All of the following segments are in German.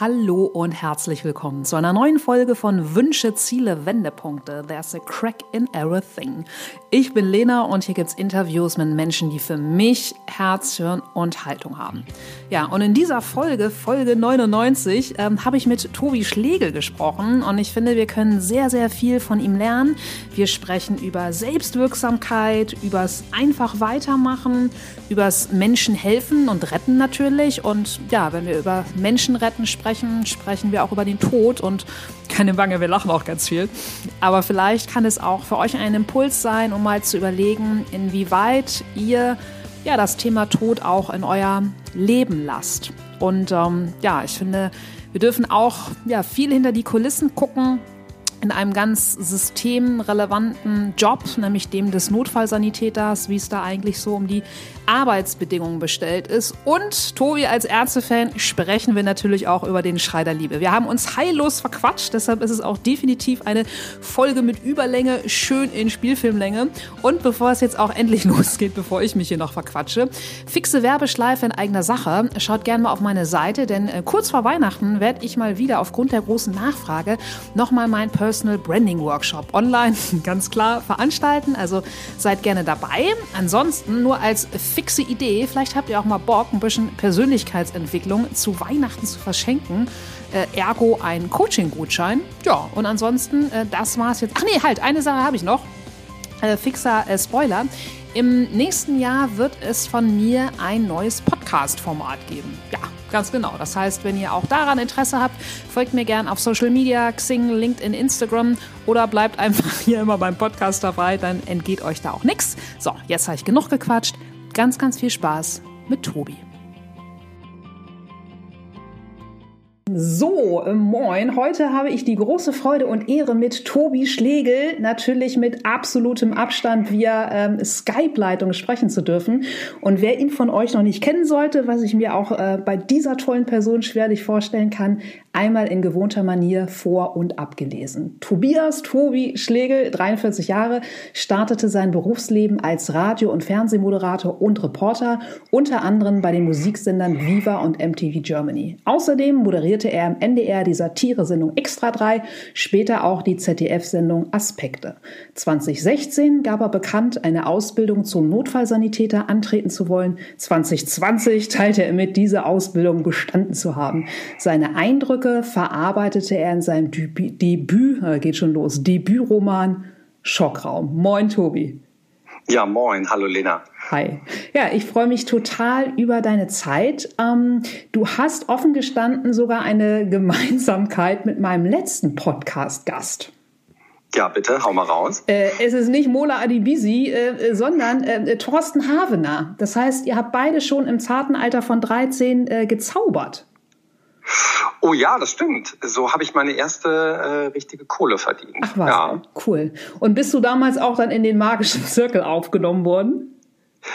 hallo und herzlich willkommen zu einer neuen Folge von Wünsche, Ziele, Wendepunkte. There's a crack in everything. Ich bin Lena und hier gibt's Interviews mit Menschen, die für mich Herz, Hirn und Haltung haben. Ja, und in dieser Folge, Folge 99, ähm, habe ich mit Tobi Schlegel gesprochen und ich finde, wir können sehr, sehr viel von ihm lernen. Wir sprechen über Selbstwirksamkeit, übers einfach weitermachen, übers Menschen helfen und retten natürlich. Und ja, wenn wir über Menschen retten sprechen, sprechen wir auch über den Tod und keine Bange, wir lachen auch ganz viel. Aber vielleicht kann es auch für euch ein Impuls sein, um mal zu überlegen, inwieweit ihr ja das Thema Tod auch in euer Leben lasst. Und ähm, ja, ich finde, wir dürfen auch ja, viel hinter die Kulissen gucken, in einem ganz systemrelevanten Job, nämlich dem des Notfallsanitäters, wie es da eigentlich so um die Arbeitsbedingungen bestellt ist. Und Tobi als Ärztefan sprechen wir natürlich auch über den Schrei Liebe. Wir haben uns heillos verquatscht, deshalb ist es auch definitiv eine Folge mit Überlänge, schön in Spielfilmlänge. Und bevor es jetzt auch endlich losgeht, bevor ich mich hier noch verquatsche, fixe Werbeschleife in eigener Sache. Schaut gerne mal auf meine Seite, denn äh, kurz vor Weihnachten werde ich mal wieder aufgrund der großen Nachfrage nochmal mein Personal Branding Workshop online ganz klar veranstalten. Also seid gerne dabei. Ansonsten nur als fixe Idee. Vielleicht habt ihr auch mal Bock, ein bisschen Persönlichkeitsentwicklung zu Weihnachten zu verschenken. Äh, ergo ein Coaching-Gutschein. Ja, und ansonsten, äh, das war's jetzt. Ach nee, halt, eine Sache habe ich noch. Äh, fixer äh, Spoiler. Im nächsten Jahr wird es von mir ein neues Podcast-Format geben. Ja, ganz genau. Das heißt, wenn ihr auch daran Interesse habt, folgt mir gern auf Social Media, Xing, LinkedIn, Instagram oder bleibt einfach hier immer beim Podcast dabei, dann entgeht euch da auch nichts. So, jetzt habe ich genug gequatscht ganz, ganz viel Spaß mit Tobi. So, moin. Heute habe ich die große Freude und Ehre mit Tobi Schlegel, natürlich mit absolutem Abstand via ähm, Skype-Leitung sprechen zu dürfen. Und wer ihn von euch noch nicht kennen sollte, was ich mir auch äh, bei dieser tollen Person schwerlich vorstellen kann, einmal in gewohnter Manier vor- und abgelesen. Tobias Tobi Schlegel, 43 Jahre, startete sein Berufsleben als Radio- und Fernsehmoderator und Reporter, unter anderem bei den Musiksendern Viva und MTV Germany. Außerdem moderierte moderierte er im NDR die Satire-Sendung Extra 3, später auch die ZDF-Sendung Aspekte. 2016 gab er bekannt, eine Ausbildung zum Notfallsanitäter antreten zu wollen. 2020 teilte er mit, diese Ausbildung bestanden zu haben. Seine Eindrücke verarbeitete er in seinem Debüt, äh, geht schon los, Debütroman Schockraum. Moin, Tobi. Ja, moin. Hallo, Lena. Hi. Ja, ich freue mich total über deine Zeit. Ähm, du hast offen gestanden sogar eine Gemeinsamkeit mit meinem letzten Podcast-Gast. Ja, bitte, hau mal raus. Äh, es ist nicht Mola Adibisi, äh, sondern äh, Thorsten Havener. Das heißt, ihr habt beide schon im zarten Alter von 13 äh, gezaubert. Oh ja, das stimmt. So habe ich meine erste äh, richtige Kohle verdient. Ach was, ja. cool. Und bist du damals auch dann in den magischen Zirkel aufgenommen worden?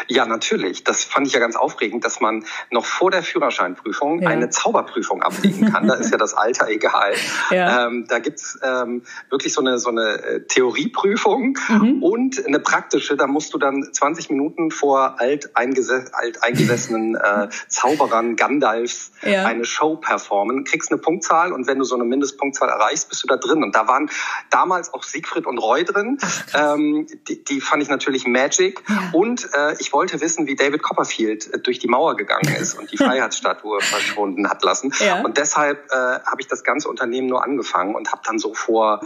Ja, natürlich. Das fand ich ja ganz aufregend, dass man noch vor der Führerscheinprüfung ja. eine Zauberprüfung ablegen kann. da ist ja das Alter egal. Ja. Ähm, da gibt's ähm, wirklich so eine, so eine äh, Theorieprüfung mhm. und eine praktische. Da musst du dann 20 Minuten vor alteingeses alteingesessenen äh, Zauberern Gandalfs ja. eine Show performen, kriegst eine Punktzahl und wenn du so eine Mindestpunktzahl erreichst, bist du da drin. Und da waren damals auch Siegfried und Roy drin. Ach, ähm, die, die fand ich natürlich Magic. Und äh, ich wollte wissen, wie David Copperfield äh, durch die Mauer gegangen ist und die Freiheitsstatue verschwunden hat lassen. Ja. Und deshalb äh, habe ich das ganze Unternehmen nur angefangen und habe dann so vor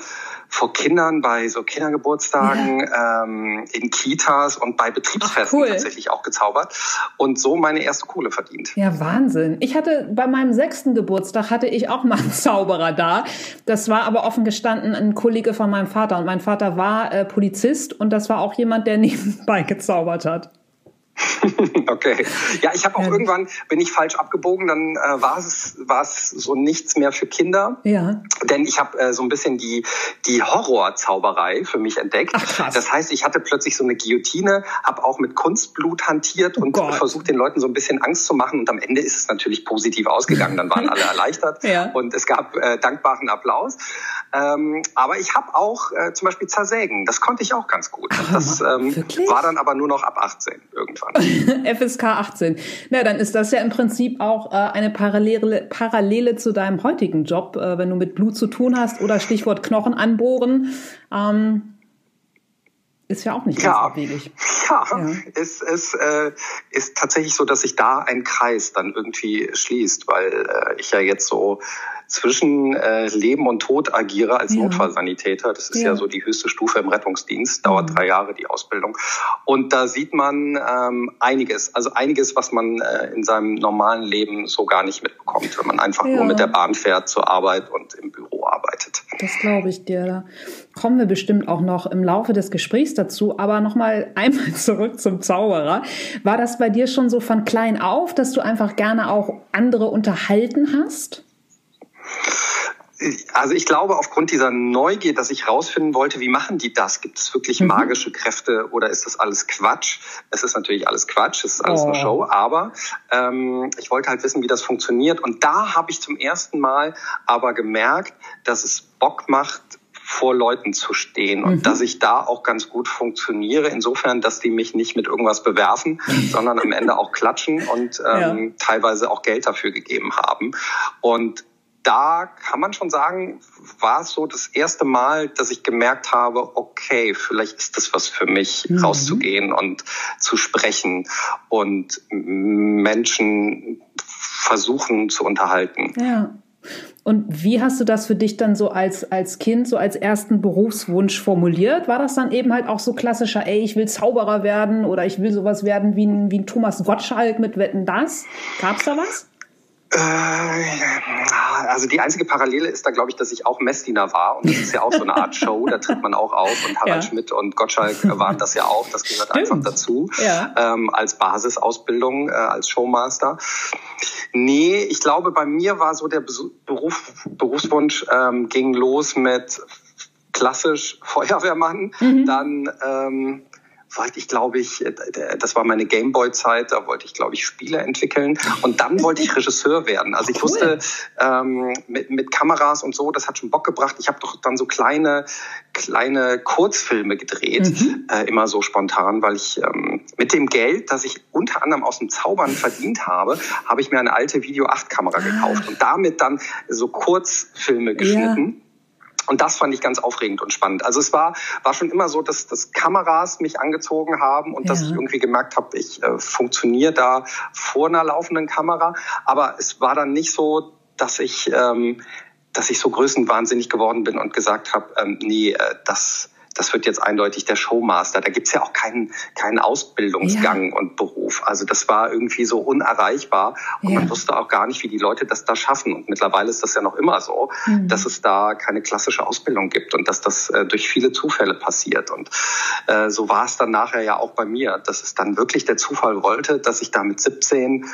vor Kindern bei so Kindergeburtstagen, ja. ähm, in Kitas und bei Betriebsfesten Ach, cool. tatsächlich auch gezaubert und so meine erste Kohle verdient. Ja, Wahnsinn. Ich hatte bei meinem sechsten Geburtstag hatte ich auch mal einen Zauberer da. Das war aber offen gestanden ein Kollege von meinem Vater und mein Vater war äh, Polizist und das war auch jemand, der nebenbei gezaubert hat. okay. Ja, ich habe auch ja. irgendwann, bin ich falsch abgebogen, dann äh, war es war es so nichts mehr für Kinder. Ja. Denn ich habe äh, so ein bisschen die die Horrorzauberei für mich entdeckt. Ach, das heißt, ich hatte plötzlich so eine Guillotine, habe auch mit Kunstblut hantiert oh und Gott. versucht den Leuten so ein bisschen Angst zu machen und am Ende ist es natürlich positiv ausgegangen. Dann waren alle erleichtert ja. und es gab äh, dankbaren Applaus. Ähm, aber ich habe auch äh, zum Beispiel zersägen. Das konnte ich auch ganz gut. Das ähm, war dann aber nur noch ab 18 irgendwann. FSK 18. Na, dann ist das ja im Prinzip auch äh, eine Parallele, Parallele zu deinem heutigen Job, äh, wenn du mit Blut zu tun hast oder Stichwort Knochen anbohren. Ähm, ist ja auch nicht ja, abwegig. Ja, ja. Es, es äh, ist tatsächlich so, dass sich da ein Kreis dann irgendwie schließt, weil äh, ich ja jetzt so zwischen äh, Leben und Tod agiere als ja. Notfallsanitäter. Das ist ja. ja. so die höchste Stufe im Rettungsdienst, dauert mhm. drei Jahre die Ausbildung. Und da sieht man ähm, einiges, also einiges, was man äh, in seinem normalen Leben so gar nicht mitbekommt, wenn man einfach ja. nur mit der Bahn fährt zur Arbeit und im Büro arbeitet. Das glaube ich dir. Da kommen wir bestimmt auch noch im Laufe des Gesprächs dazu. Aber nochmal einmal zurück zum Zauberer. War das bei dir schon so von klein auf, dass du einfach gerne auch andere unterhalten hast? Also ich glaube, aufgrund dieser Neugier, dass ich rausfinden wollte, wie machen die das? Gibt es wirklich mhm. magische Kräfte oder ist das alles Quatsch? Es ist natürlich alles Quatsch, es ist alles oh. eine Show, aber ähm, ich wollte halt wissen, wie das funktioniert. Und da habe ich zum ersten Mal aber gemerkt, dass es Bock macht, vor Leuten zu stehen und mhm. dass ich da auch ganz gut funktioniere, insofern, dass die mich nicht mit irgendwas bewerfen, sondern am Ende auch klatschen und ähm, ja. teilweise auch Geld dafür gegeben haben. Und da kann man schon sagen, war es so das erste Mal, dass ich gemerkt habe, okay, vielleicht ist das was für mich, mhm. rauszugehen und zu sprechen und Menschen versuchen zu unterhalten. Ja. Und wie hast du das für dich dann so als, als Kind, so als ersten Berufswunsch formuliert? War das dann eben halt auch so klassischer, ey, ich will Zauberer werden oder ich will sowas werden wie ein, wie ein Thomas Gottschalk mit Wetten das? Gab's da was? Äh, also die einzige Parallele ist da, glaube ich, dass ich auch Messdiener war. Und das ist ja auch so eine Art Show, da tritt man auch auf. Und Harald ja. Schmidt und Gottschalk waren das ja auch. Das gehört Stimmt. einfach dazu. Ja. Ähm, als Basisausbildung, äh, als Showmaster. Nee, ich glaube, bei mir war so der Beruf, Berufswunsch ähm, ging los mit klassisch Feuerwehrmann, mhm. dann ähm, wollte ich, glaube ich, äh, das war meine Gameboy-Zeit, da wollte ich, glaube ich, Spiele entwickeln. Und dann wollte ich Regisseur werden. Also ich cool. wusste, ähm, mit, mit Kameras und so, das hat schon Bock gebracht. Ich habe doch dann so kleine, kleine Kurzfilme gedreht, mhm. äh, immer so spontan, weil ich ähm, mit dem Geld, das ich unter anderem aus dem Zaubern verdient habe, habe ich mir eine alte Video-8-Kamera gekauft und damit dann so Kurzfilme geschnitten. Ja und das fand ich ganz aufregend und spannend. Also es war, war schon immer so, dass, dass Kameras mich angezogen haben und ja. dass ich irgendwie gemerkt habe, ich äh, funktioniere da vor einer laufenden Kamera. Aber es war dann nicht so, dass ich, ähm, dass ich so größenwahnsinnig geworden bin und gesagt habe, ähm, nee, äh, das das wird jetzt eindeutig der Showmaster. Da gibt's ja auch keinen, keinen Ausbildungsgang ja. und Beruf. Also das war irgendwie so unerreichbar und ja. man wusste auch gar nicht, wie die Leute das da schaffen. Und mittlerweile ist das ja noch immer so, mhm. dass es da keine klassische Ausbildung gibt und dass das äh, durch viele Zufälle passiert. Und äh, so war es dann nachher ja auch bei mir, dass es dann wirklich der Zufall wollte, dass ich da mit 17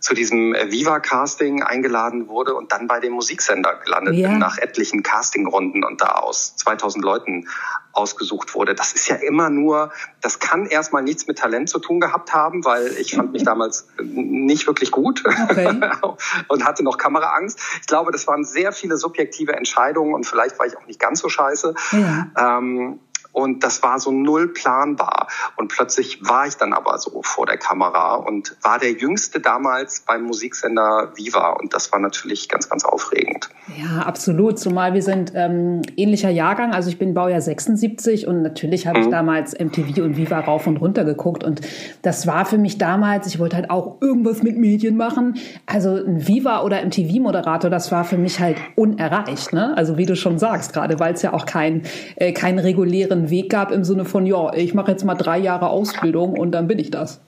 zu diesem äh, Viva-Casting eingeladen wurde und dann bei dem Musiksender gelandet ja. bin nach etlichen Castingrunden und da aus 2000 Leuten ausgesucht wurde. Das ist ja immer nur, das kann erstmal nichts mit Talent zu tun gehabt haben, weil ich fand mich damals nicht wirklich gut okay. und hatte noch Kameraangst. Ich glaube, das waren sehr viele subjektive Entscheidungen und vielleicht war ich auch nicht ganz so scheiße. Ja. Ähm, und das war so null planbar. Und plötzlich war ich dann aber so vor der Kamera und war der Jüngste damals beim Musiksender Viva. Und das war natürlich ganz, ganz aufregend. Ja, absolut. Zumal wir sind ähm, ähnlicher Jahrgang. Also ich bin Baujahr 76 und natürlich habe mhm. ich damals MTV und Viva rauf und runter geguckt. Und das war für mich damals, ich wollte halt auch irgendwas mit Medien machen. Also ein Viva oder MTV-Moderator, das war für mich halt unerreicht. Ne? Also wie du schon sagst, gerade weil es ja auch kein, äh, keinen regulären anderen Weg gab im Sinne von, ja, ich mache jetzt mal drei Jahre Ausbildung und dann bin ich das.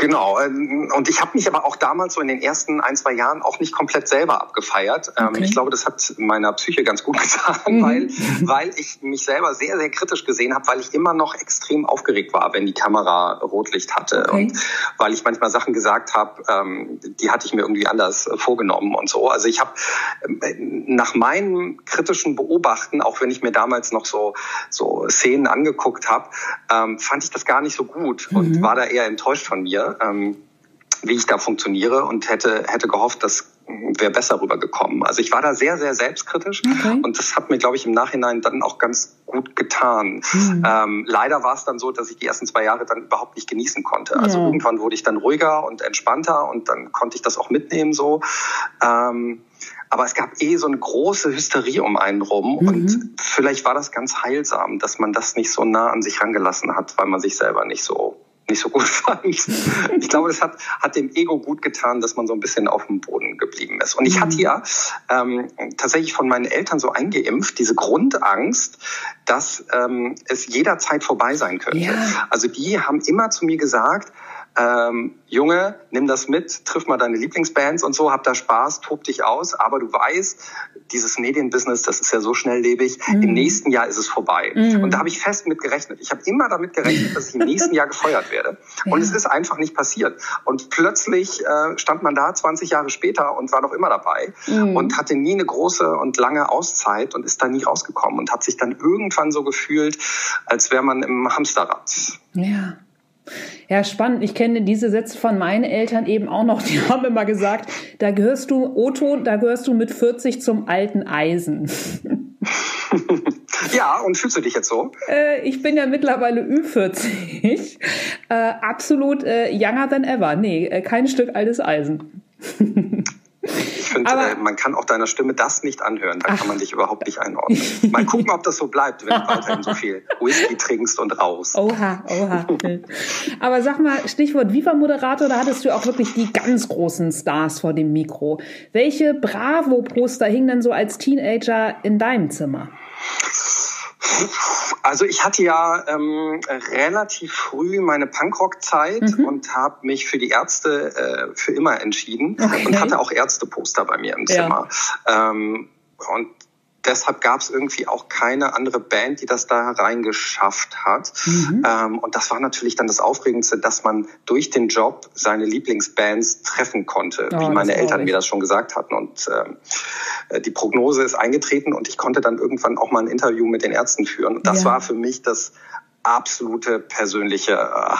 Genau. Ähm, und ich habe mich aber auch damals so in den ersten ein, zwei Jahren auch nicht komplett selber abgefeiert. Ähm, okay. Ich glaube, das hat meiner Psyche ganz gut getan, mhm. weil, weil ich mich selber sehr, sehr kritisch gesehen habe, weil ich immer noch extrem aufgeregt war, wenn die Kamera Rotlicht hatte. Okay. Und weil ich manchmal Sachen gesagt habe, ähm, die hatte ich mir irgendwie anders vorgenommen und so. Also ich habe nach meinem kritischen Beobachten, auch wenn ich mir damals noch so, so Szenen angeguckt habe, fand ich das gar nicht so gut mhm. und war da eher enttäuscht von mir ähm, wie ich da funktioniere und hätte, hätte gehofft, dass wäre besser rübergekommen. Also ich war da sehr, sehr selbstkritisch okay. und das hat mir, glaube ich, im Nachhinein dann auch ganz gut getan. Mhm. Ähm, leider war es dann so, dass ich die ersten zwei Jahre dann überhaupt nicht genießen konnte. Also ja. irgendwann wurde ich dann ruhiger und entspannter und dann konnte ich das auch mitnehmen so. Ähm, aber es gab eh so eine große Hysterie um einen rum mhm. und vielleicht war das ganz heilsam, dass man das nicht so nah an sich rangelassen hat, weil man sich selber nicht so nicht so gut fand. Ich glaube, das hat, hat dem Ego gut getan, dass man so ein bisschen auf dem Boden geblieben ist. Und ich hatte mhm. ja ähm, tatsächlich von meinen Eltern so eingeimpft, diese Grundangst, dass ähm, es jederzeit vorbei sein könnte. Ja. Also die haben immer zu mir gesagt, ähm, Junge, nimm das mit, triff mal deine Lieblingsbands und so, hab da Spaß, tob dich aus, aber du weißt, dieses Medienbusiness, das ist ja so schnelllebig, mhm. im nächsten Jahr ist es vorbei. Mhm. Und da habe ich fest mit gerechnet. Ich habe immer damit gerechnet, dass ich im nächsten Jahr gefeuert werde. Ja. Und es ist einfach nicht passiert. Und plötzlich äh, stand man da 20 Jahre später und war noch immer dabei mhm. und hatte nie eine große und lange Auszeit und ist da nie rausgekommen und hat sich dann irgendwann so gefühlt, als wäre man im Hamsterrad. Ja. Ja, spannend. Ich kenne diese Sätze von meinen Eltern eben auch noch. Die haben immer gesagt, da gehörst du, Otto, da gehörst du mit 40 zum alten Eisen. ja, und fühlst du dich jetzt so? Äh, ich bin ja mittlerweile Ü40. Äh, absolut äh, younger than ever. Nee, äh, kein Stück altes Eisen. Ich finde, äh, man kann auch deiner Stimme das nicht anhören. Da ach. kann man dich überhaupt nicht einordnen. Mal gucken, ob das so bleibt, wenn du weiterhin so viel Whisky trinkst und raus. Oha, oha. Aber sag mal, Stichwort Viva-Moderator, da hattest du auch wirklich die ganz großen Stars vor dem Mikro. Welche Bravo-Poster hingen denn so als Teenager in deinem Zimmer? Also ich hatte ja ähm, relativ früh meine Punkrock-Zeit mhm. und habe mich für die Ärzte äh, für immer entschieden okay. und hatte auch Ärzteposter bei mir im Zimmer. Ja. Ähm, und deshalb gab es irgendwie auch keine andere Band, die das da reingeschafft hat. Mhm. Ähm, und das war natürlich dann das Aufregendste, dass man durch den Job seine Lieblingsbands treffen konnte, oh, wie meine Eltern mir das schon gesagt hatten. Und ähm, äh, die Prognose ist eingetreten und ich konnte dann irgendwann auch mal ein Interview mit den Ärzten führen. Und das ja. war für mich das absolute persönliche äh,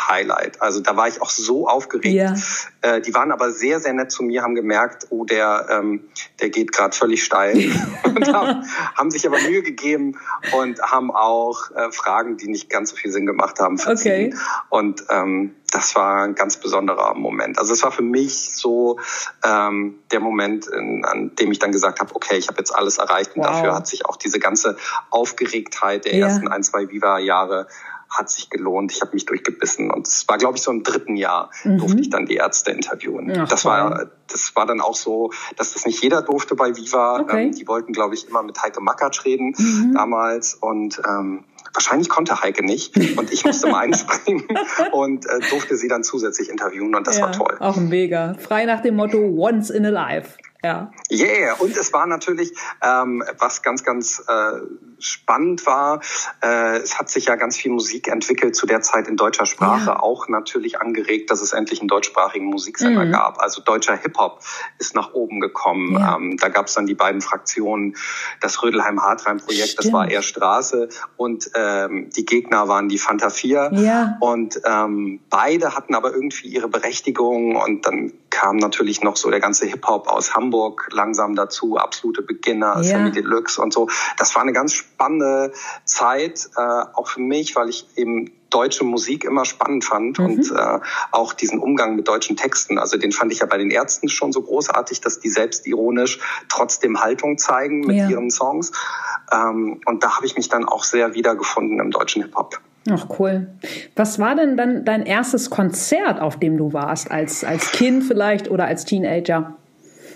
Highlight. Also da war ich auch so aufgeregt. Ja. Äh, die waren aber sehr, sehr nett zu mir, haben gemerkt, oh, der, ähm, der geht gerade völlig steil und haben, haben, sich aber Mühe gegeben und haben auch äh, Fragen, die nicht ganz so viel Sinn gemacht haben, verziehen. Okay. Und ähm, das war ein ganz besonderer Moment. Also es war für mich so ähm, der Moment, in, an dem ich dann gesagt habe, okay, ich habe jetzt alles erreicht und wow. dafür hat sich auch diese ganze Aufgeregtheit der ja. ersten ein, zwei Viva-Jahre hat sich gelohnt. Ich habe mich durchgebissen und es war, glaube ich, so im dritten Jahr mhm. durfte ich dann die Ärzte interviewen. Ach, das war, das war dann auch so, dass das nicht jeder durfte bei Viva. Okay. Ähm, die wollten, glaube ich, immer mit Heike Makatsch reden mhm. damals und ähm, Wahrscheinlich konnte Heike nicht und ich musste mal einspringen und äh, durfte sie dann zusätzlich interviewen und das ja, war toll. Auch mega. Frei nach dem Motto Once in a Life. Ja. Yeah, und es war natürlich, ähm, was ganz, ganz äh, spannend war, äh, es hat sich ja ganz viel Musik entwickelt zu der Zeit in deutscher Sprache, ja. auch natürlich angeregt, dass es endlich einen deutschsprachigen Musiksender mhm. gab. Also deutscher Hip-Hop ist nach oben gekommen. Ja. Ähm, da gab es dann die beiden Fraktionen, das Rödelheim-Hartreim-Projekt, das war eher Straße und ähm, die Gegner waren die Fanta 4. Ja. Und ähm, beide hatten aber irgendwie ihre Berechtigung und dann kam natürlich noch so der ganze Hip-Hop aus Hamburg Hamburg langsam dazu, absolute Beginner, ja. Sammy Deluxe und so. Das war eine ganz spannende Zeit, äh, auch für mich, weil ich eben deutsche Musik immer spannend fand mhm. und äh, auch diesen Umgang mit deutschen Texten. Also den fand ich ja bei den Ärzten schon so großartig, dass die selbstironisch trotzdem Haltung zeigen mit ja. ihren Songs. Ähm, und da habe ich mich dann auch sehr wiedergefunden im deutschen Hip-Hop. Ach cool. Was war denn dann dein erstes Konzert, auf dem du warst, als, als Kind vielleicht oder als Teenager?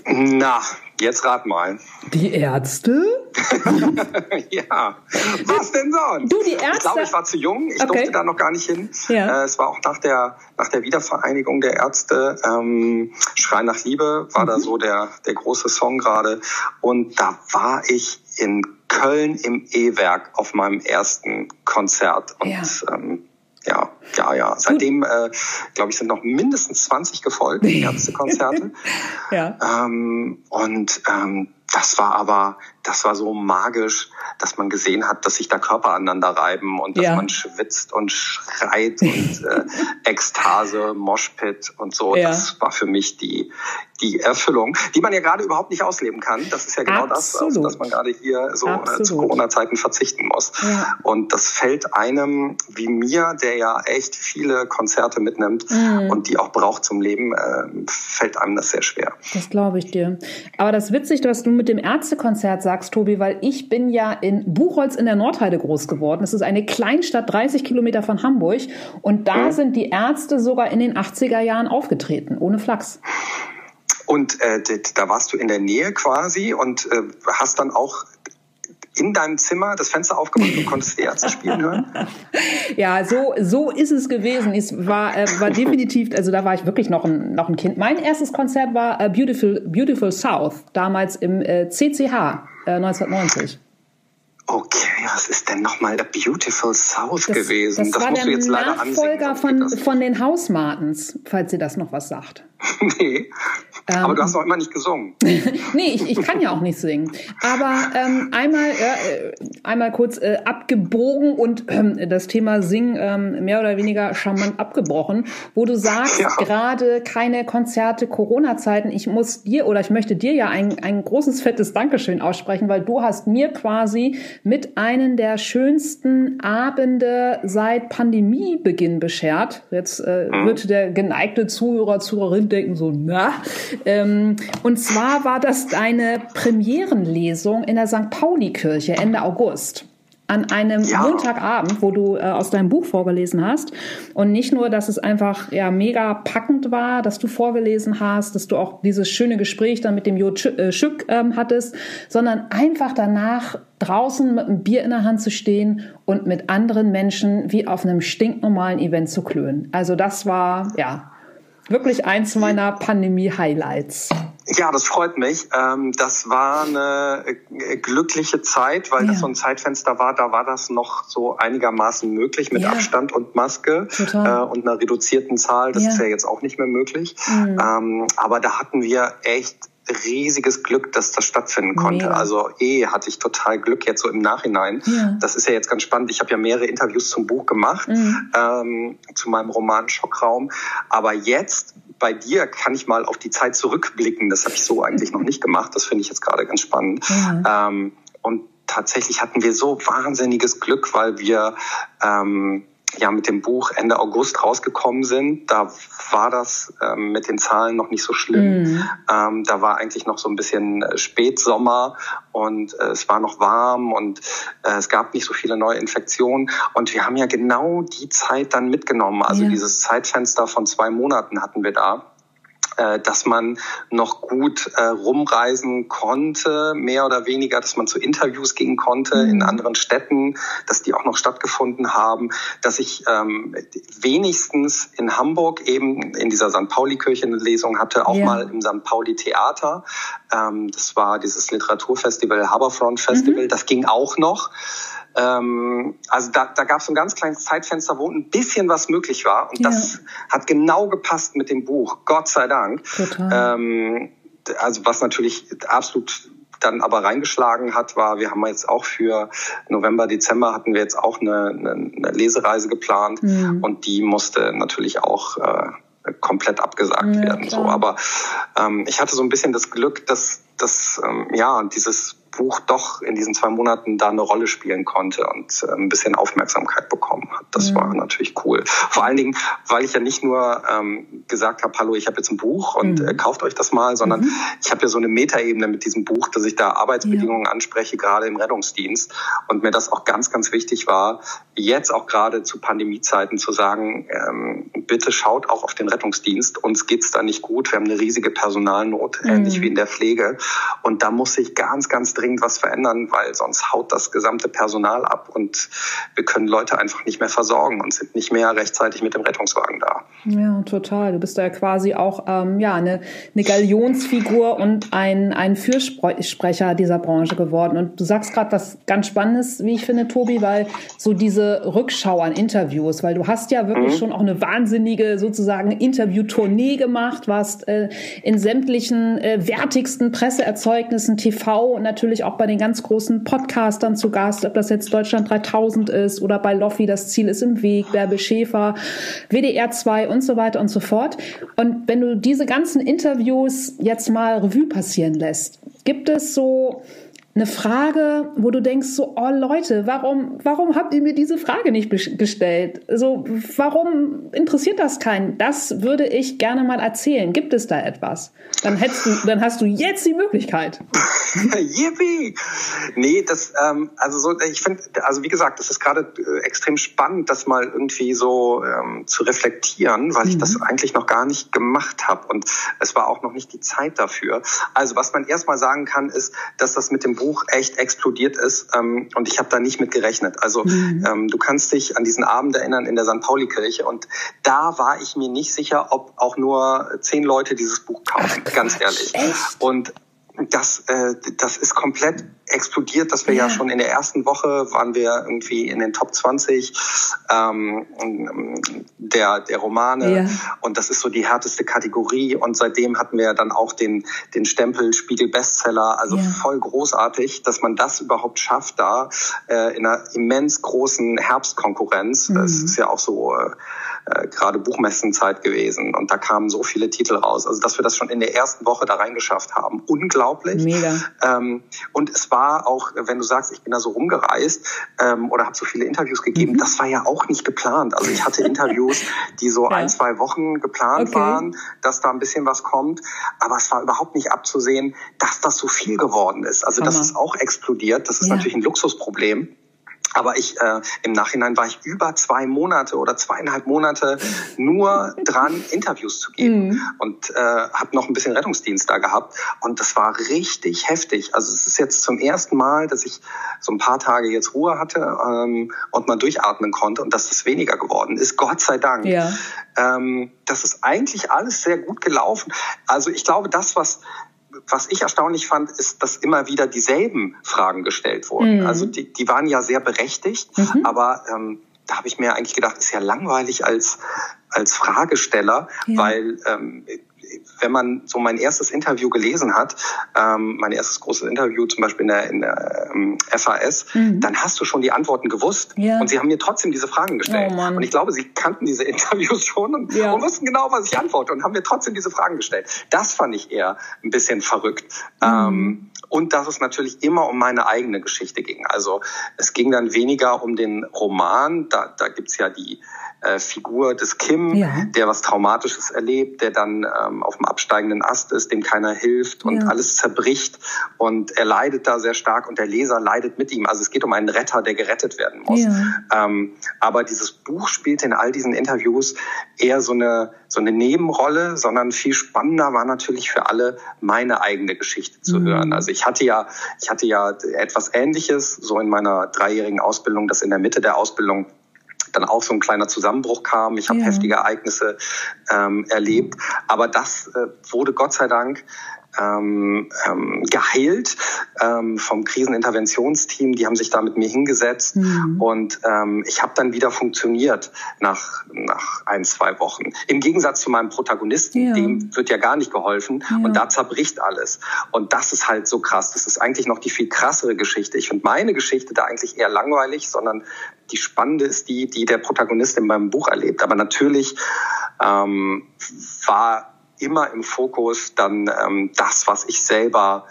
Na, jetzt rat mal. Die Ärzte? ja. Was denn sonst? Du, die Ärzte? Ich glaube, ich war zu jung. Ich okay. durfte da noch gar nicht hin. Ja. Äh, es war auch nach der, nach der Wiedervereinigung der Ärzte. Ähm, Schrei nach Liebe war mhm. da so der, der große Song gerade. Und da war ich in Köln im E-Werk auf meinem ersten Konzert. Und ja. ähm, ja, ja, ja. Seitdem, äh, glaube ich, sind noch mindestens 20 gefolgt, die Ärztekonzerte. ja. Ähm, und ähm, das war aber, das war so magisch, dass man gesehen hat, dass sich da Körper aneinander reiben und dass ja. man schwitzt und schreit und äh, Ekstase, Moshpit und so. Ja. Das war für mich die, die Erfüllung, die man ja gerade überhaupt nicht ausleben kann. Das ist ja genau Absolut. das, also, dass man gerade hier so äh, zu Corona-Zeiten verzichten muss. Ja. Und das fällt einem wie mir, der ja echt viele Konzerte mitnimmt mhm. und die auch braucht zum Leben, äh, fällt einem das sehr schwer. Das glaube ich dir. Aber das ist witzig, dass du mit dem Ärztekonzert sagst, Tobi, weil ich bin ja in Buchholz in der Nordheide groß geworden. Das ist eine Kleinstadt, 30 Kilometer von Hamburg. Und da mhm. sind die Ärzte sogar in den 80er Jahren aufgetreten, ohne Flachs. Und äh, da warst du in der Nähe quasi und äh, hast dann auch in deinem Zimmer das Fenster aufgemacht und konntest die Ärzte spielen hören? Ja, so, so ist es gewesen. Es war, äh, war definitiv, also da war ich wirklich noch ein, noch ein Kind. Mein erstes Konzert war äh, Beautiful, Beautiful South, damals im äh, CCH äh, 1990. Okay, was ist denn nochmal der Beautiful South das, gewesen? Das, das war musst der du jetzt leider Nachfolger von, von den Hausmartens, falls ihr das noch was sagt. nee. Ähm, aber du hast noch immer nicht gesungen. nee, ich, ich kann ja auch nicht singen. Aber ähm, einmal, äh, einmal kurz äh, abgebogen und äh, das Thema Singen äh, mehr oder weniger charmant abgebrochen, wo du sagst, ja. gerade keine Konzerte, Corona-Zeiten. Ich muss dir oder ich möchte dir ja ein, ein großes, fettes Dankeschön aussprechen, weil du hast mir quasi mit einem der schönsten Abende seit Pandemiebeginn beschert. Jetzt äh, mhm. wird der geneigte Zuhörer, Zuhörerin denken so, na. Ähm, und zwar war das deine Premierenlesung in der St. Pauli-Kirche Ende August an einem ja. Montagabend, wo du äh, aus deinem Buch vorgelesen hast. Und nicht nur, dass es einfach ja mega packend war, dass du vorgelesen hast, dass du auch dieses schöne Gespräch dann mit dem Jo äh, Schück ähm, hattest, sondern einfach danach draußen mit einem Bier in der Hand zu stehen und mit anderen Menschen wie auf einem stinknormalen Event zu klönen. Also das war ja wirklich eins meiner Pandemie-Highlights. Ja, das freut mich. Ähm, das war eine äh, glückliche Zeit, weil ja. das so ein Zeitfenster war. Da war das noch so einigermaßen möglich mit ja. Abstand und Maske Total. Äh, und einer reduzierten Zahl. Das ja. ist ja jetzt auch nicht mehr möglich. Mhm. Ähm, aber da hatten wir echt riesiges Glück, dass das stattfinden konnte. Mega. Also eh hatte ich total Glück jetzt so im Nachhinein. Ja. Das ist ja jetzt ganz spannend. Ich habe ja mehrere Interviews zum Buch gemacht, mhm. ähm, zu meinem Roman Schockraum. Aber jetzt bei dir kann ich mal auf die Zeit zurückblicken. Das habe ich so eigentlich noch nicht gemacht. Das finde ich jetzt gerade ganz spannend. Mhm. Ähm, und tatsächlich hatten wir so wahnsinniges Glück, weil wir ähm, ja mit dem Buch Ende August rausgekommen sind, da war das ähm, mit den Zahlen noch nicht so schlimm. Mhm. Ähm, da war eigentlich noch so ein bisschen äh, Spätsommer und äh, es war noch warm und äh, es gab nicht so viele neue Infektionen. Und wir haben ja genau die Zeit dann mitgenommen. Also ja. dieses Zeitfenster von zwei Monaten hatten wir da. Äh, dass man noch gut äh, rumreisen konnte, mehr oder weniger, dass man zu Interviews gehen konnte mhm. in anderen Städten, dass die auch noch stattgefunden haben, dass ich ähm, wenigstens in Hamburg eben in dieser St. Pauli-Kirche eine Lesung hatte, auch ja. mal im St. Pauli-Theater. Ähm, das war dieses Literaturfestival, Haberfront Festival, mhm. das ging auch noch. Ähm, also da, da gab es ein ganz kleines Zeitfenster, wo ein bisschen was möglich war. Und ja. das hat genau gepasst mit dem Buch, Gott sei Dank. Total. Ähm, also was natürlich absolut dann aber reingeschlagen hat, war, wir haben jetzt auch für November, Dezember hatten wir jetzt auch eine, eine, eine Lesereise geplant mhm. und die musste natürlich auch äh, komplett abgesagt ja, werden. Klar. So, aber ähm, ich hatte so ein bisschen das Glück, dass, dass ähm, ja dieses Buch doch in diesen zwei Monaten da eine Rolle spielen konnte und äh, ein bisschen Aufmerksamkeit bekommen hat. Das mhm. war natürlich cool. Vor allen Dingen, weil ich ja nicht nur ähm, gesagt habe, hallo, ich habe jetzt ein Buch und mhm. äh, kauft euch das mal, sondern mhm. ich habe ja so eine Metaebene mit diesem Buch, dass ich da Arbeitsbedingungen ja. anspreche, gerade im Rettungsdienst. Und mir das auch ganz, ganz wichtig war, jetzt auch gerade zu Pandemiezeiten zu sagen, ähm, bitte schaut auch auf den Rettungsdienst. Uns geht's da nicht gut. Wir haben eine riesige Personalnot, ähnlich mhm. wie in der Pflege. Und da muss ich ganz, ganz dringend dringend was verändern, weil sonst haut das gesamte Personal ab und wir können Leute einfach nicht mehr versorgen und sind nicht mehr rechtzeitig mit dem Rettungswagen da. Ja, total. Du bist da ja quasi auch ähm, ja, eine, eine Galionsfigur und ein, ein Fürsprecher dieser Branche geworden. Und du sagst gerade was ganz Spannendes, wie ich finde, Tobi, weil so diese Rückschau an Interviews, weil du hast ja wirklich mhm. schon auch eine wahnsinnige sozusagen Interviewtournee gemacht, warst äh, in sämtlichen äh, wertigsten Presseerzeugnissen, TV und natürlich auch bei den ganz großen Podcastern zu Gast, ob das jetzt Deutschland 3000 ist oder bei Loffi, das Ziel ist im Weg, Bärbel Schäfer, WDR 2 und so weiter und so fort. Und wenn du diese ganzen Interviews jetzt mal Revue passieren lässt, gibt es so eine Frage, wo du denkst so, oh Leute, warum, warum habt ihr mir diese Frage nicht gestellt? Also, warum interessiert das keinen? Das würde ich gerne mal erzählen. Gibt es da etwas? Dann hättest du, dann hast du jetzt die Möglichkeit. Yippie! Nee, das, ähm, also so, ich finde, also wie gesagt, das ist gerade äh, extrem spannend, das mal irgendwie so ähm, zu reflektieren, weil mhm. ich das eigentlich noch gar nicht gemacht habe und es war auch noch nicht die Zeit dafür. Also, was man erstmal sagen kann, ist, dass das mit dem Buch echt explodiert ist ähm, und ich habe da nicht mit gerechnet. Also mhm. ähm, du kannst dich an diesen Abend erinnern in der St. Pauli-Kirche und da war ich mir nicht sicher, ob auch nur zehn Leute dieses Buch kaufen, Ach, ganz ehrlich. Echt? Und das, äh, das ist komplett explodiert, dass wir ja. ja. schon in der ersten Woche waren wir irgendwie in den Top 20 ähm, der, der Romane ja. und das ist so die härteste Kategorie und seitdem hatten wir dann auch den, den Stempel Spiegel Bestseller, also ja. voll großartig, dass man das überhaupt schafft da äh, in einer immens großen Herbstkonkurrenz. Mhm. Das ist ja auch so äh, äh, gerade Buchmessenzeit gewesen und da kamen so viele Titel raus. Also dass wir das schon in der ersten Woche da reingeschafft haben, unglaublich. Mega. Ähm, und es war auch, wenn du sagst, ich bin da so rumgereist ähm, oder habe so viele Interviews gegeben, mhm. das war ja auch nicht geplant. Also ich hatte Interviews, die so ja. ein, zwei Wochen geplant okay. waren, dass da ein bisschen was kommt, aber es war überhaupt nicht abzusehen, dass das so viel geworden ist. Also Hammer. das ist auch explodiert. Das ist ja. natürlich ein Luxusproblem. Aber ich äh, im Nachhinein war ich über zwei Monate oder zweieinhalb Monate nur dran, Interviews zu geben mhm. und äh, habe noch ein bisschen Rettungsdienst da gehabt und das war richtig heftig. Also es ist jetzt zum ersten Mal, dass ich so ein paar Tage jetzt Ruhe hatte ähm, und mal durchatmen konnte und dass das weniger geworden ist. Gott sei Dank. Ja. Ähm, das ist eigentlich alles sehr gut gelaufen. Also ich glaube, das was was ich erstaunlich fand, ist, dass immer wieder dieselben Fragen gestellt wurden. Mhm. Also die, die waren ja sehr berechtigt, mhm. aber ähm, da habe ich mir eigentlich gedacht, ist ja langweilig als als Fragesteller, ja. weil ähm, wenn man so mein erstes Interview gelesen hat, ähm, mein erstes großes Interview zum Beispiel in der, in der ähm, FAS, mhm. dann hast du schon die Antworten gewusst ja. und sie haben mir trotzdem diese Fragen gestellt. Oh, und ich glaube, sie kannten diese Interviews schon und, ja. und, wussten genau, was ich antworte und haben mir trotzdem diese Fragen gestellt. Das fand ich eher ein bisschen verrückt. Mhm. Ähm, und dass es natürlich immer um meine eigene Geschichte ging. Also es ging dann weniger um den Roman, da, da gibt's ja die äh, Figur des Kim, ja. der was Traumatisches erlebt, der dann ähm, auf dem absteigenden Ast ist, dem keiner hilft und ja. alles zerbricht und er leidet da sehr stark und der Leser leidet mit ihm. Also es geht um einen Retter, der gerettet werden muss. Ja. Ähm, aber dieses Buch spielt in all diesen Interviews eher so eine so eine Nebenrolle, sondern viel spannender war natürlich für alle meine eigene Geschichte zu mhm. hören. Also ich hatte ja ich hatte ja etwas Ähnliches so in meiner dreijährigen Ausbildung, das in der Mitte der Ausbildung dann auch so ein kleiner Zusammenbruch kam. Ich habe ja. heftige Ereignisse ähm, erlebt. Aber das äh, wurde Gott sei Dank ähm, ähm, geheilt ähm, vom Kriseninterventionsteam. Die haben sich da mit mir hingesetzt mhm. und ähm, ich habe dann wieder funktioniert nach, nach ein, zwei Wochen. Im Gegensatz zu meinem Protagonisten, ja. dem wird ja gar nicht geholfen ja. und da zerbricht alles. Und das ist halt so krass. Das ist eigentlich noch die viel krassere Geschichte. Ich finde meine Geschichte da eigentlich eher langweilig, sondern die spannende ist die, die der Protagonist in meinem Buch erlebt. Aber natürlich ähm, war immer im Fokus dann ähm, das, was ich selber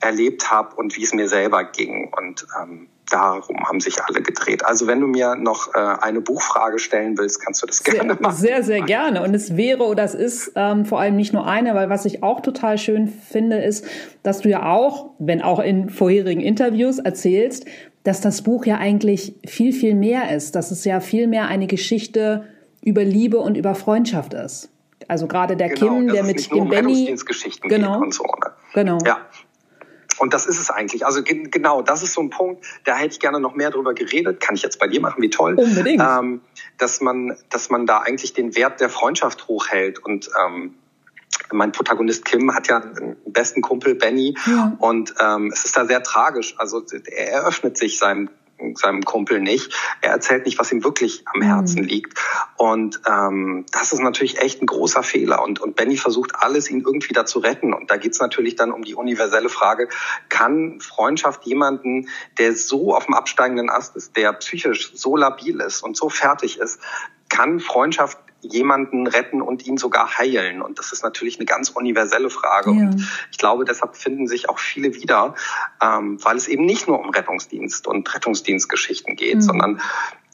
erlebt habe und wie es mir selber ging. Und ähm, darum haben sich alle gedreht. Also wenn du mir noch äh, eine Buchfrage stellen willst, kannst du das gerne sehr, machen. Sehr, sehr gerne. Und es wäre oder es ist ähm, vor allem nicht nur eine, weil was ich auch total schön finde, ist, dass du ja auch, wenn auch in vorherigen Interviews erzählst, dass das Buch ja eigentlich viel, viel mehr ist. Dass es ja viel mehr eine Geschichte über Liebe und über Freundschaft ist. Also gerade der genau, Kim, der mit dem Benny. Genau. Und so, ne? Genau. Ja. und das ist es eigentlich. Also genau, das ist so ein Punkt, da hätte ich gerne noch mehr drüber geredet. Kann ich jetzt bei dir machen, wie toll. Unbedingt. Ähm, dass man, dass man da eigentlich den Wert der Freundschaft hochhält und ähm, mein Protagonist Kim hat ja einen besten Kumpel Benny ja. und ähm, es ist da sehr tragisch. Also er eröffnet sich seinem seinem Kumpel nicht. Er erzählt nicht, was ihm wirklich am Herzen mhm. liegt. Und ähm, das ist natürlich echt ein großer Fehler. Und, und Benny versucht alles, ihn irgendwie da zu retten. Und da geht es natürlich dann um die universelle Frage, kann Freundschaft jemanden, der so auf dem absteigenden Ast ist, der psychisch so labil ist und so fertig ist, kann Freundschaft jemanden retten und ihn sogar heilen? Und das ist natürlich eine ganz universelle Frage. Ja. Und ich glaube, deshalb finden sich auch viele wieder, ähm, weil es eben nicht nur um Rettungsdienst und Rettungsdienstgeschichten geht, mhm. sondern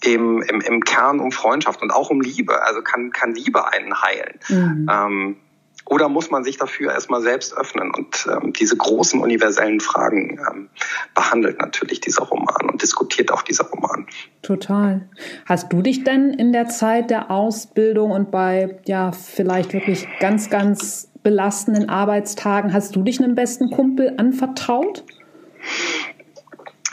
eben im, im Kern um Freundschaft und auch um Liebe. Also kann, kann Liebe einen heilen. Mhm. Ähm, oder muss man sich dafür erstmal selbst öffnen? Und ähm, diese großen universellen Fragen ähm, behandelt natürlich dieser Roman und diskutiert auch dieser Roman. Total. Hast du dich denn in der Zeit der Ausbildung und bei ja vielleicht wirklich ganz, ganz belastenden Arbeitstagen, hast du dich einem besten Kumpel anvertraut?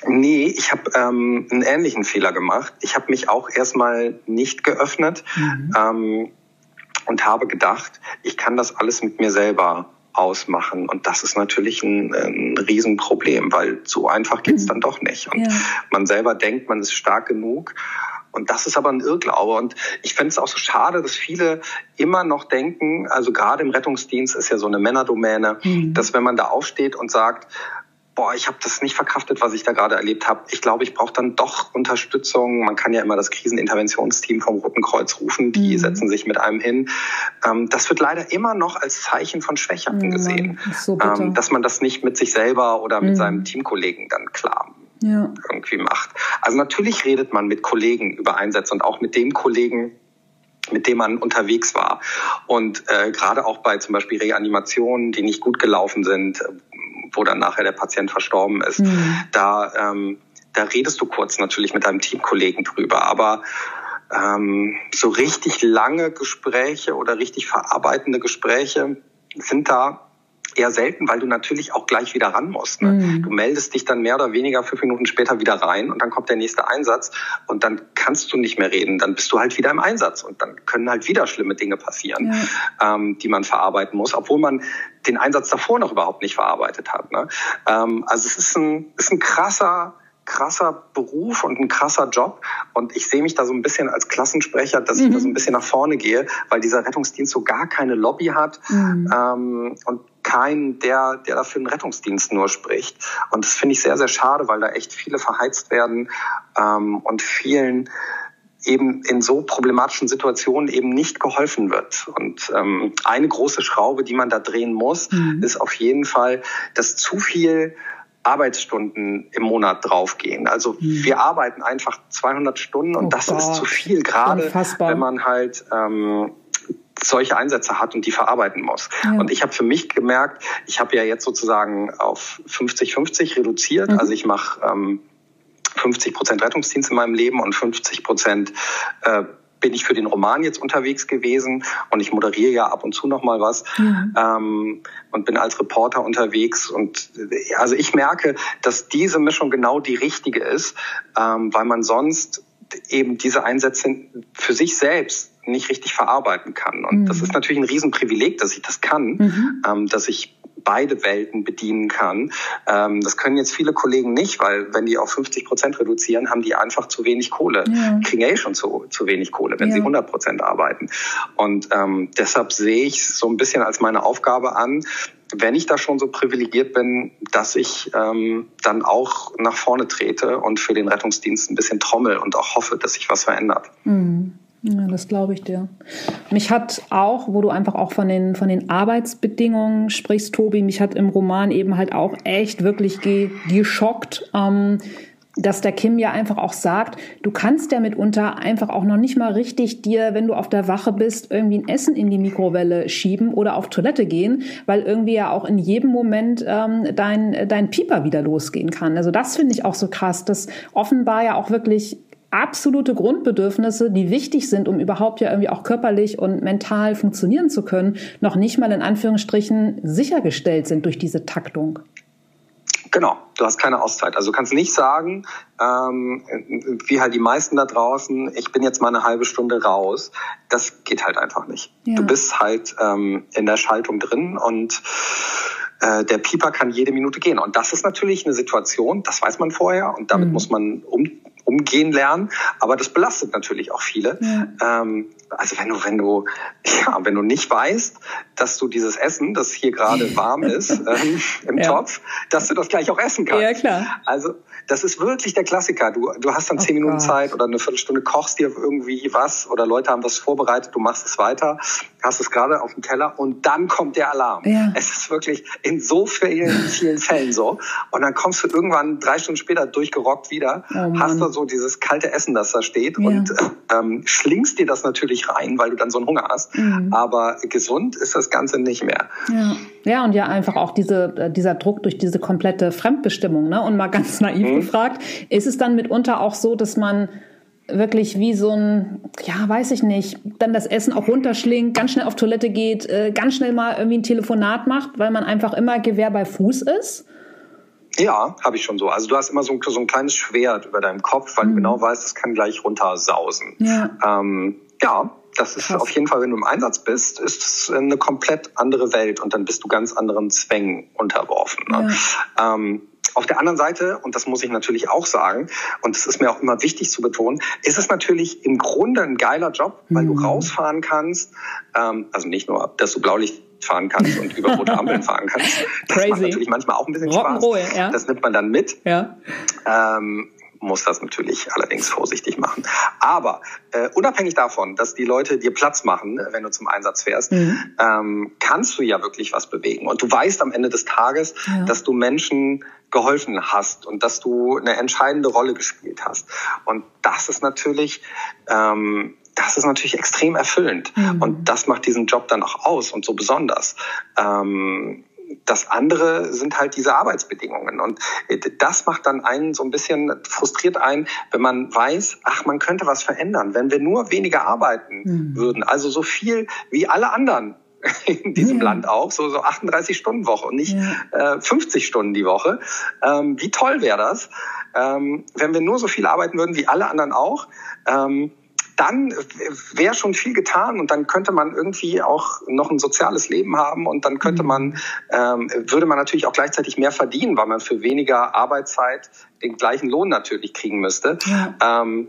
Nee, ich habe ähm, einen ähnlichen Fehler gemacht. Ich habe mich auch erstmal nicht geöffnet. Mhm. Ähm, und habe gedacht, ich kann das alles mit mir selber ausmachen. Und das ist natürlich ein, ein Riesenproblem, weil so einfach geht's mhm. dann doch nicht. Und ja. man selber denkt, man ist stark genug. Und das ist aber ein Irrglaube. Und ich fände es auch so schade, dass viele immer noch denken, also gerade im Rettungsdienst ist ja so eine Männerdomäne, mhm. dass wenn man da aufsteht und sagt, boah, ich habe das nicht verkraftet, was ich da gerade erlebt habe. Ich glaube, ich brauche dann doch Unterstützung. Man kann ja immer das Kriseninterventionsteam vom Roten Kreuz rufen, die mhm. setzen sich mit einem hin. Ähm, das wird leider immer noch als Zeichen von Schwäche mhm, gesehen, so ähm, dass man das nicht mit sich selber oder mit mhm. seinem Teamkollegen dann klar ja. irgendwie macht. Also natürlich redet man mit Kollegen über Einsätze und auch mit dem Kollegen, mit dem man unterwegs war. Und äh, gerade auch bei zum Beispiel Reanimationen, die nicht gut gelaufen sind, wo dann nachher der Patient verstorben ist. Mhm. Da, ähm, da redest du kurz natürlich mit deinem Teamkollegen drüber, aber ähm, so richtig lange Gespräche oder richtig verarbeitende Gespräche sind da eher selten, weil du natürlich auch gleich wieder ran musst. Ne? Mhm. Du meldest dich dann mehr oder weniger fünf Minuten später wieder rein und dann kommt der nächste Einsatz und dann kannst du nicht mehr reden. Dann bist du halt wieder im Einsatz und dann können halt wieder schlimme Dinge passieren, ja. ähm, die man verarbeiten muss, obwohl man den Einsatz davor noch überhaupt nicht verarbeitet hat. Ne? Ähm, also es ist ein, ist ein krasser krasser Beruf und ein krasser Job. Und ich sehe mich da so ein bisschen als Klassensprecher, dass mhm. ich da so ein bisschen nach vorne gehe, weil dieser Rettungsdienst so gar keine Lobby hat mhm. ähm, und keinen, der, der dafür einen Rettungsdienst nur spricht. Und das finde ich sehr, sehr schade, weil da echt viele verheizt werden ähm, und vielen eben in so problematischen Situationen eben nicht geholfen wird. Und ähm, eine große Schraube, die man da drehen muss, mhm. ist auf jeden Fall, dass zu viel Arbeitsstunden im Monat draufgehen. Also mhm. wir arbeiten einfach 200 Stunden und oh das Gott. ist zu viel, gerade wenn man halt ähm, solche Einsätze hat und die verarbeiten muss. Ja. Und ich habe für mich gemerkt, ich habe ja jetzt sozusagen auf 50-50 reduziert. Mhm. Also ich mache ähm, 50 Prozent Rettungsdienst in meinem Leben und 50 Prozent äh, bin ich für den Roman jetzt unterwegs gewesen und ich moderiere ja ab und zu noch mal was mhm. ähm, und bin als Reporter unterwegs und also ich merke, dass diese Mischung genau die richtige ist, ähm, weil man sonst eben diese Einsätze für sich selbst nicht richtig verarbeiten kann. Und mhm. das ist natürlich ein Riesenprivileg, dass ich das kann, mhm. ähm, dass ich beide Welten bedienen kann. Ähm, das können jetzt viele Kollegen nicht, weil wenn die auf 50 Prozent reduzieren, haben die einfach zu wenig Kohle. Ja. Kriegen eh schon zu, zu wenig Kohle, wenn ja. sie 100 Prozent arbeiten. Und ähm, deshalb sehe ich es so ein bisschen als meine Aufgabe an, wenn ich da schon so privilegiert bin, dass ich ähm, dann auch nach vorne trete und für den Rettungsdienst ein bisschen trommel und auch hoffe, dass sich was verändert. Mhm. Ja, das glaube ich dir. Mich hat auch, wo du einfach auch von den, von den Arbeitsbedingungen sprichst, Tobi, mich hat im Roman eben halt auch echt wirklich ge, geschockt, ähm, dass der Kim ja einfach auch sagt, du kannst ja mitunter einfach auch noch nicht mal richtig dir, wenn du auf der Wache bist, irgendwie ein Essen in die Mikrowelle schieben oder auf Toilette gehen, weil irgendwie ja auch in jedem Moment ähm, dein, dein Pieper wieder losgehen kann. Also das finde ich auch so krass, dass offenbar ja auch wirklich absolute Grundbedürfnisse, die wichtig sind, um überhaupt ja irgendwie auch körperlich und mental funktionieren zu können, noch nicht mal in Anführungsstrichen sichergestellt sind durch diese Taktung. Genau, du hast keine Auszeit. Also du kannst nicht sagen, ähm, wie halt die meisten da draußen, ich bin jetzt mal eine halbe Stunde raus. Das geht halt einfach nicht. Ja. Du bist halt ähm, in der Schaltung drin und äh, der Pieper kann jede Minute gehen. Und das ist natürlich eine Situation, das weiß man vorher und damit mhm. muss man um, umgehen lernen. Aber das belastet natürlich auch viele. Ja. Ähm, also wenn du, wenn du, ja, wenn du nicht weißt, dass du dieses Essen, das hier gerade warm ist, ähm, im ja. Topf, dass du das gleich auch essen kannst. Ja, klar. Also das ist wirklich der Klassiker. Du, du hast dann oh zehn Minuten Gott. Zeit oder eine Viertelstunde, kochst dir irgendwie was oder Leute haben was vorbereitet, du machst es weiter, hast es gerade auf dem Teller und dann kommt der Alarm. Ja. Es ist wirklich in so vielen, vielen Fällen so. Und dann kommst du irgendwann drei Stunden später durchgerockt wieder, oh hast du so dieses kalte Essen, das da steht ja. und ähm, schlingst dir das natürlich rein, weil du dann so einen Hunger hast. Mhm. Aber gesund ist das Ganze nicht mehr. Ja. Ja, und ja einfach auch diese, äh, dieser Druck durch diese komplette Fremdbestimmung. Ne? Und mal ganz naiv mhm. gefragt, ist es dann mitunter auch so, dass man wirklich wie so ein, ja, weiß ich nicht, dann das Essen auch runterschlingt, ganz schnell auf Toilette geht, äh, ganz schnell mal irgendwie ein Telefonat macht, weil man einfach immer Gewehr bei Fuß ist? Ja, habe ich schon so. Also du hast immer so ein, so ein kleines Schwert über deinem Kopf, weil mhm. du genau weißt, es kann gleich runtersausen. Ja, ähm, ja das ist auf jeden Fall, wenn du im Einsatz bist, ist es eine komplett andere Welt und dann bist du ganz anderen Zwängen unterworfen. Ne? Ja. Ähm, auf der anderen Seite, und das muss ich natürlich auch sagen, und das ist mir auch immer wichtig zu betonen, ist es natürlich im Grunde ein geiler Job, weil mhm. du rausfahren kannst. Ähm, also nicht nur, dass du Blaulicht fahren kannst und über rote Ampeln fahren kannst. Das Crazy. macht natürlich manchmal auch ein bisschen Spaß. Ja. Das nimmt man dann mit. Ja. Ähm, muss das natürlich allerdings vorsichtig machen. Aber äh, unabhängig davon, dass die Leute dir Platz machen, wenn du zum Einsatz fährst, mhm. ähm, kannst du ja wirklich was bewegen. Und du weißt am Ende des Tages, ja. dass du Menschen geholfen hast und dass du eine entscheidende Rolle gespielt hast. Und das ist natürlich ähm, das ist natürlich extrem erfüllend. Mhm. Und das macht diesen Job dann auch aus und so besonders. Ähm, das andere sind halt diese Arbeitsbedingungen. Und das macht dann einen so ein bisschen frustriert ein, wenn man weiß, ach, man könnte was verändern, wenn wir nur weniger arbeiten mhm. würden. Also so viel wie alle anderen in diesem ja. Land auch, so, so 38 Stunden Woche und nicht ja. äh, 50 Stunden die Woche. Ähm, wie toll wäre das, ähm, wenn wir nur so viel arbeiten würden wie alle anderen auch. Ähm, dann wäre schon viel getan und dann könnte man irgendwie auch noch ein soziales Leben haben und dann könnte man, ähm, würde man natürlich auch gleichzeitig mehr verdienen, weil man für weniger Arbeitszeit den gleichen Lohn natürlich kriegen müsste. Ja. Ähm,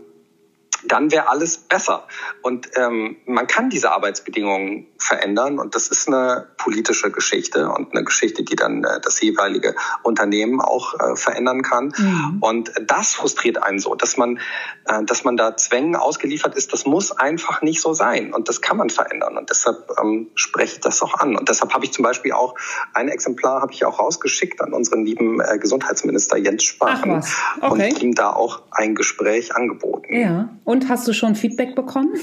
dann wäre alles besser. Und ähm, man kann diese Arbeitsbedingungen verändern und das ist eine politische Geschichte und eine Geschichte, die dann äh, das jeweilige Unternehmen auch äh, verändern kann. Mhm. Und das frustriert einen so, dass man, äh, dass man da Zwängen ausgeliefert ist. Das muss einfach nicht so sein und das kann man verändern. Und deshalb ähm, spreche ich das auch an. Und deshalb habe ich zum Beispiel auch ein Exemplar habe ich auch rausgeschickt an unseren lieben äh, Gesundheitsminister Jens Spahn okay. und ihm da auch ein Gespräch angeboten. Ja. Und hast du schon Feedback bekommen?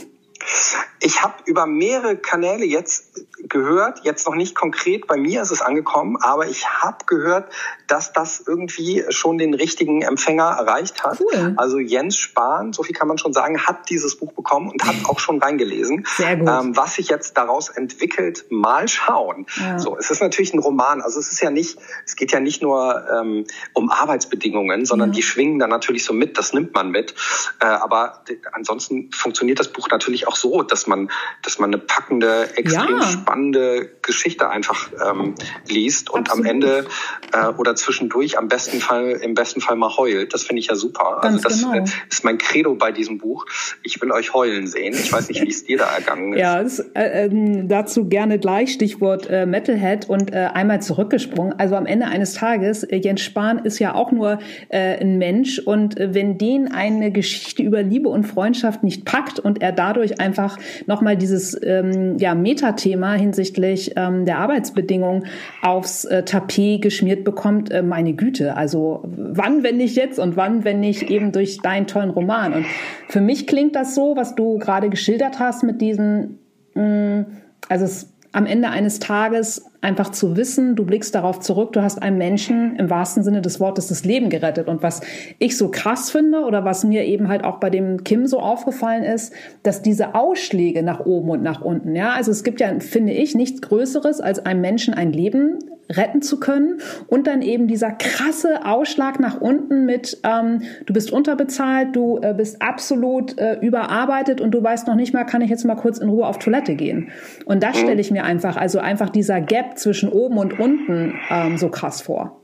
Ich habe über mehrere Kanäle jetzt gehört, jetzt noch nicht konkret, bei mir ist es angekommen, aber ich habe gehört, dass das irgendwie schon den richtigen Empfänger erreicht hat. Cool. Also Jens Spahn, so viel kann man schon sagen, hat dieses Buch bekommen und hat auch schon reingelesen. Sehr gut. Ähm, was sich jetzt daraus entwickelt, mal schauen. Ja. So, es ist natürlich ein Roman, also es ist ja nicht, es geht ja nicht nur ähm, um Arbeitsbedingungen, sondern ja. die schwingen dann natürlich so mit, das nimmt man mit. Äh, aber ansonsten funktioniert das Buch natürlich auch so, dass man, dass man eine packende, extrem ja. spannende Geschichte einfach ähm, liest und Absolut. am Ende äh, oder zwischendurch am besten Fall, im besten Fall mal heult. Das finde ich ja super. Ganz also das genau. ist mein Credo bei diesem Buch. Ich will euch heulen sehen. Ich weiß nicht, wie es dir da ergangen ist. Ja, es, äh, äh, dazu gerne gleich Stichwort äh, Metalhead und äh, einmal zurückgesprungen. Also am Ende eines Tages, äh, Jens Spahn ist ja auch nur äh, ein Mensch und äh, wenn den eine Geschichte über Liebe und Freundschaft nicht packt und er dadurch einfach nochmal dieses ähm, ja, Metathema hinsichtlich ähm, der Arbeitsbedingungen aufs äh, Tapet geschmiert bekommt, äh, meine Güte. Also wann, wenn nicht jetzt und wann, wenn nicht eben durch deinen tollen Roman. Und für mich klingt das so, was du gerade geschildert hast mit diesen, mh, mm, also es am Ende eines Tages einfach zu wissen, du blickst darauf zurück, du hast einem Menschen im wahrsten Sinne des Wortes das Leben gerettet. Und was ich so krass finde oder was mir eben halt auch bei dem Kim so aufgefallen ist, dass diese Ausschläge nach oben und nach unten, ja, also es gibt ja, finde ich, nichts Größeres, als einem Menschen ein Leben retten zu können und dann eben dieser krasse Ausschlag nach unten mit, ähm, du bist unterbezahlt, du äh, bist absolut äh, überarbeitet und du weißt noch nicht mal, kann ich jetzt mal kurz in Ruhe auf Toilette gehen. Und das mhm. stelle ich mir einfach, also einfach dieser Gap zwischen oben und unten ähm, so krass vor.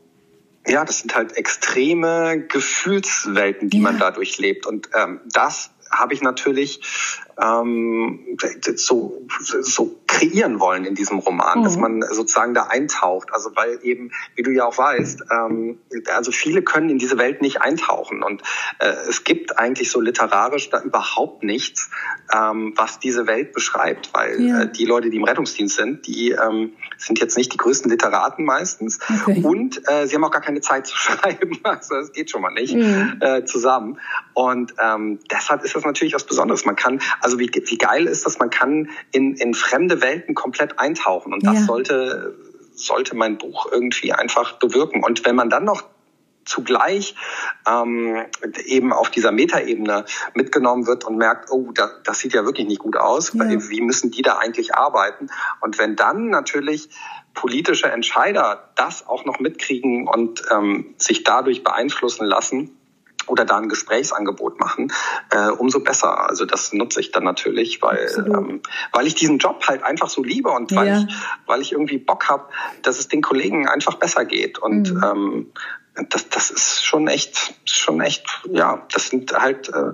Ja, das sind halt extreme Gefühlswelten, die ja. man dadurch lebt. Und ähm, das habe ich natürlich ähm, so, so kreieren wollen in diesem Roman, mhm. dass man sozusagen da eintaucht. Also weil eben, wie du ja auch weißt, ähm, also viele können in diese Welt nicht eintauchen und äh, es gibt eigentlich so literarisch da überhaupt nichts, ähm, was diese Welt beschreibt, weil ja. äh, die Leute, die im Rettungsdienst sind, die ähm, sind jetzt nicht die größten Literaten meistens okay. und äh, sie haben auch gar keine Zeit zu schreiben, also das geht schon mal nicht mhm. äh, zusammen und ähm, deshalb ist das natürlich was Besonderes. Man kann also wie, wie geil ist das, man kann in, in fremde Welten komplett eintauchen und das ja. sollte, sollte mein Buch irgendwie einfach bewirken. Und wenn man dann noch zugleich ähm, eben auf dieser Metaebene mitgenommen wird und merkt, oh, da, das sieht ja wirklich nicht gut aus, ja. wie müssen die da eigentlich arbeiten? Und wenn dann natürlich politische Entscheider das auch noch mitkriegen und ähm, sich dadurch beeinflussen lassen, oder da ein Gesprächsangebot machen, äh, umso besser. Also das nutze ich dann natürlich, weil ähm, weil ich diesen Job halt einfach so liebe und weil ja. ich weil ich irgendwie Bock habe, dass es den Kollegen einfach besser geht und mhm. ähm, das, das ist schon echt, schon echt, ja, das sind halt äh,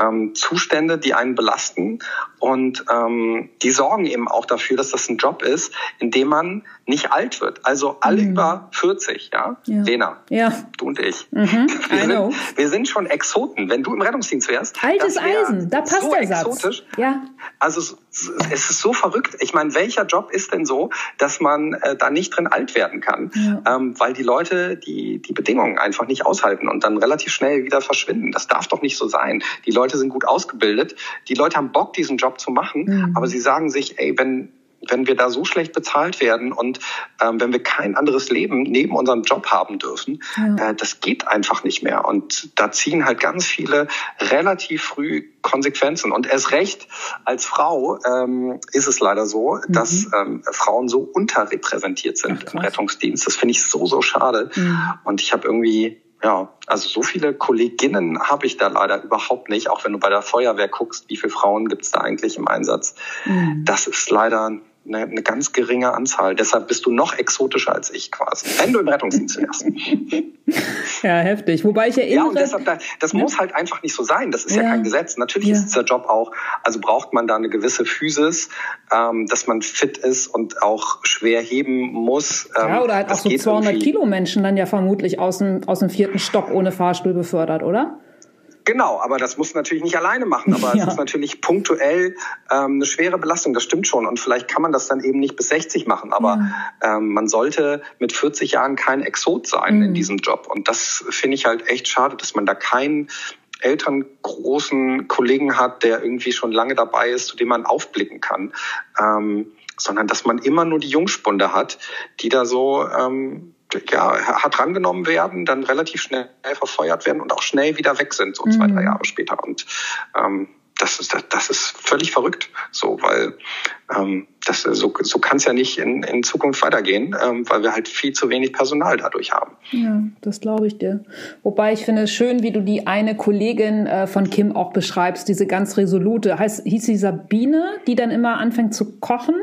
ähm, Zustände, die einen belasten und ähm, die sorgen eben auch dafür, dass das ein Job ist, in dem man nicht alt wird. Also alle mhm. über 40, ja? ja? Lena, ja. du und ich. Mhm. Wir, sind, wir, sind, schon Exoten. Wenn du im Rettungsdienst wärst, altes Eisen, da passt so der Satz. Exotisch. Ja. Also es ist so verrückt. Ich meine, welcher Job ist denn so, dass man äh, da nicht drin alt werden kann? Ja. Ähm, weil die Leute die, die Bedingungen einfach nicht aushalten und dann relativ schnell wieder verschwinden. Das darf doch nicht so sein. Die Leute sind gut ausgebildet. Die Leute haben Bock, diesen Job zu machen. Mhm. Aber sie sagen sich, ey, wenn, wenn wir da so schlecht bezahlt werden und ähm, wenn wir kein anderes Leben neben unserem Job haben dürfen, ja. äh, das geht einfach nicht mehr. Und da ziehen halt ganz viele relativ früh Konsequenzen. Und erst recht als Frau ähm, ist es leider so, mhm. dass ähm, Frauen so unterrepräsentiert sind Ach, im Rettungsdienst. Das finde ich so, so schade. Mhm. Und ich habe irgendwie ja, also so viele Kolleginnen habe ich da leider überhaupt nicht, auch wenn du bei der Feuerwehr guckst, wie viele Frauen gibt es da eigentlich im Einsatz. Mhm. Das ist leider eine, eine ganz geringe Anzahl. Deshalb bist du noch exotischer als ich quasi, wenn du im Rettungsdienst wärst. ja, heftig. Wobei ich erinnere... Ja, und deshalb, das ja. muss halt einfach nicht so sein. Das ist ja, ja kein Gesetz. Natürlich ja. ist der Job auch, also braucht man da eine gewisse Physis, ähm, dass man fit ist und auch schwer heben muss. Ähm, ja, oder halt auch so 200 irgendwie. Kilo Menschen dann ja vermutlich aus dem, aus dem vierten Stock ohne Fahrstuhl befördert, oder? Genau, aber das muss natürlich nicht alleine machen. Aber ja. es ist natürlich punktuell ähm, eine schwere Belastung, das stimmt schon. Und vielleicht kann man das dann eben nicht bis 60 machen. Aber ja. ähm, man sollte mit 40 Jahren kein Exot sein mhm. in diesem Job. Und das finde ich halt echt schade, dass man da keinen älteren großen Kollegen hat, der irgendwie schon lange dabei ist, zu dem man aufblicken kann. Ähm, sondern dass man immer nur die Jungspunde hat, die da so ähm, ja, hart rangenommen werden, dann relativ schnell verfeuert werden und auch schnell wieder weg sind, so mhm. zwei, drei Jahre später. Und ähm, das ist das ist völlig verrückt, so weil ähm, das so so kann es ja nicht in, in Zukunft weitergehen, ähm, weil wir halt viel zu wenig Personal dadurch haben. Ja, das glaube ich dir. Wobei ich finde es schön, wie du die eine Kollegin äh, von Kim auch beschreibst, diese ganz resolute, heißt hieß sie Sabine, die dann immer anfängt zu kochen.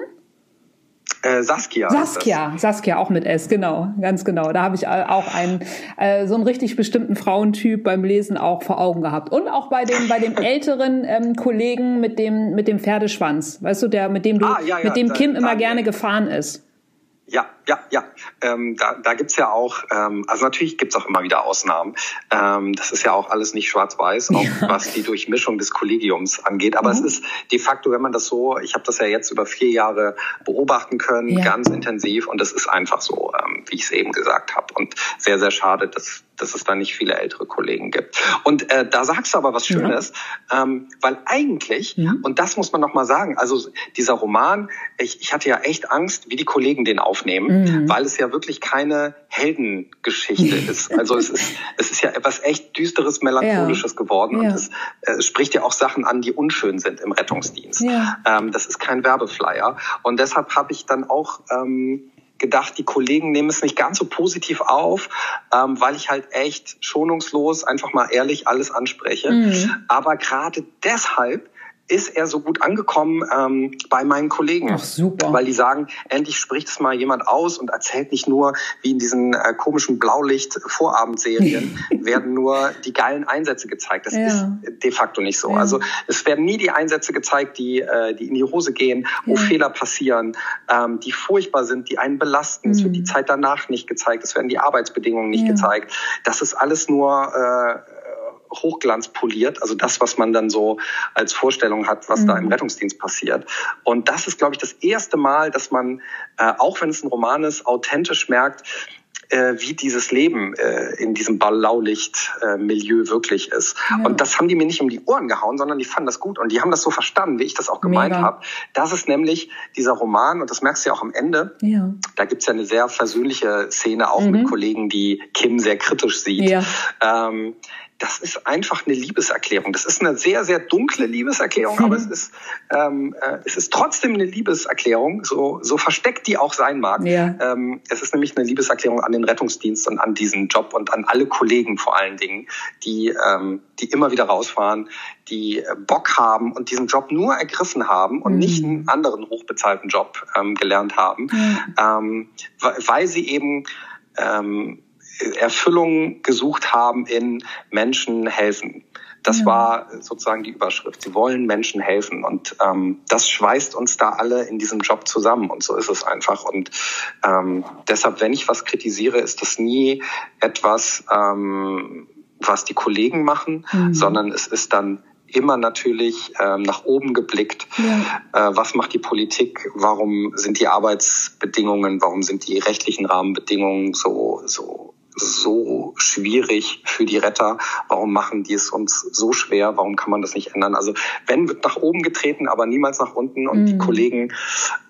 Äh, Saskia. Saskia, Saskia auch mit S, genau, ganz genau. Da habe ich auch einen äh, so einen richtig bestimmten Frauentyp beim Lesen auch vor Augen gehabt und auch bei dem bei dem älteren ähm, Kollegen mit dem mit dem Pferdeschwanz, weißt du, der mit dem du ah, ja, ja, mit dem Kim immer gerne gefahren ist. Ja, ja, ja. Ähm, da da gibt's ja auch, ähm, also natürlich gibt's auch immer wieder Ausnahmen. Ähm, das ist ja auch alles nicht schwarz-weiß, auch ja. was die Durchmischung des Kollegiums angeht. Aber mhm. es ist de facto, wenn man das so, ich habe das ja jetzt über vier Jahre beobachten können, ja. ganz intensiv. Und es ist einfach so, ähm, wie ich es eben gesagt habe. Und sehr, sehr schade, dass dass es da nicht viele ältere Kollegen gibt. Und äh, da sagst du aber was Schönes, ja. ähm, weil eigentlich, ja. und das muss man noch mal sagen, also dieser Roman, ich, ich hatte ja echt Angst, wie die Kollegen den aufnehmen, mhm. weil es ja wirklich keine Heldengeschichte ist. Also es ist, es ist ja etwas echt düsteres, melancholisches ja. geworden und es, äh, spricht ja auch Sachen an, die unschön sind im Rettungsdienst. Ähm, das ist kein Werbeflyer und deshalb habe ich dann auch ähm, gedacht, die Kollegen nehmen es nicht ganz so positiv auf, ähm, weil ich halt echt schonungslos einfach mal ehrlich alles anspreche. Mhm. Aber gerade deshalb ist er so gut angekommen ähm, bei meinen Kollegen. Ach, super. Weil die sagen, endlich spricht es mal jemand aus und erzählt nicht nur, wie in diesen äh, komischen Blaulicht-Vorabendserien werden nur die geilen Einsätze gezeigt. Das ja. ist de facto nicht so. Ja. Also es werden nie die Einsätze gezeigt, die, äh, die in die Hose gehen, wo ja. Fehler passieren, ähm, die furchtbar sind, die einen belasten. Mhm. Es wird die Zeit danach nicht gezeigt, es werden die Arbeitsbedingungen nicht gezeigt. Das ist alles nur... Äh, Hochglanz poliert, also das, was man dann so als Vorstellung hat, was mhm. da im mhm. Rettungsdienst passiert. Und das ist, glaube ich, das erste Mal, dass man, äh, auch wenn es ein Roman ist, authentisch merkt, äh, wie dieses Leben äh, in diesem Blaulicht-Milieu äh, wirklich ist. Ja. Und das haben die mir nicht um die Ohren gehauen, sondern die fanden das gut und die haben das so verstanden, wie ich das auch gemeint habe. Das ist nämlich dieser Roman, und das merkst du ja auch am Ende, ja. da gibt's ja eine sehr versöhnliche Szene auch mhm. mit Kollegen, die Kim sehr kritisch sieht. Ja. Ähm, das ist einfach eine Liebeserklärung. Das ist eine sehr, sehr dunkle Liebeserklärung, mhm. aber es ist, ähm, äh, es ist trotzdem eine Liebeserklärung, so, so versteckt die auch sein mag. Ja. Ähm, es ist nämlich eine Liebeserklärung an den Rettungsdienst und an diesen Job und an alle Kollegen vor allen Dingen, die, ähm, die immer wieder rausfahren, die äh, Bock haben und diesen Job nur ergriffen haben und mhm. nicht einen anderen hochbezahlten Job ähm, gelernt haben, mhm. ähm, weil sie eben ähm, Erfüllung gesucht haben in Menschen helfen. Das ja. war sozusagen die Überschrift. Sie wollen Menschen helfen und ähm, das schweißt uns da alle in diesem Job zusammen und so ist es einfach. Und ähm, deshalb, wenn ich was kritisiere, ist das nie etwas, ähm, was die Kollegen machen, mhm. sondern es ist dann immer natürlich ähm, nach oben geblickt. Ja. Äh, was macht die Politik? Warum sind die Arbeitsbedingungen? Warum sind die rechtlichen Rahmenbedingungen so so so schwierig für die Retter? Warum machen die es uns so schwer? Warum kann man das nicht ändern? Also wenn wird nach oben getreten, aber niemals nach unten. Und mhm. die Kollegen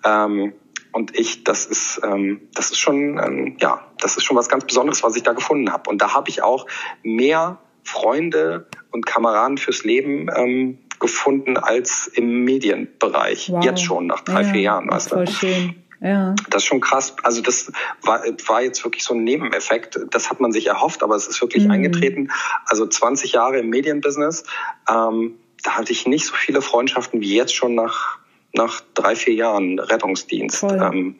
ähm, und ich, das ist, ähm, das ist schon, ähm, ja, das ist schon was ganz Besonderes, was ich da gefunden habe. Und da habe ich auch mehr Freunde und Kameraden fürs Leben ähm, gefunden als im Medienbereich. Wow. Jetzt schon nach drei, ja, vier Jahren. Weißt du? Voll schön. Ja. Das ist schon krass. Also das war, war jetzt wirklich so ein Nebeneffekt. Das hat man sich erhofft, aber es ist wirklich mhm. eingetreten. Also 20 Jahre im Medienbusiness. Ähm, da hatte ich nicht so viele Freundschaften wie jetzt schon nach, nach drei, vier Jahren Rettungsdienst. Ähm,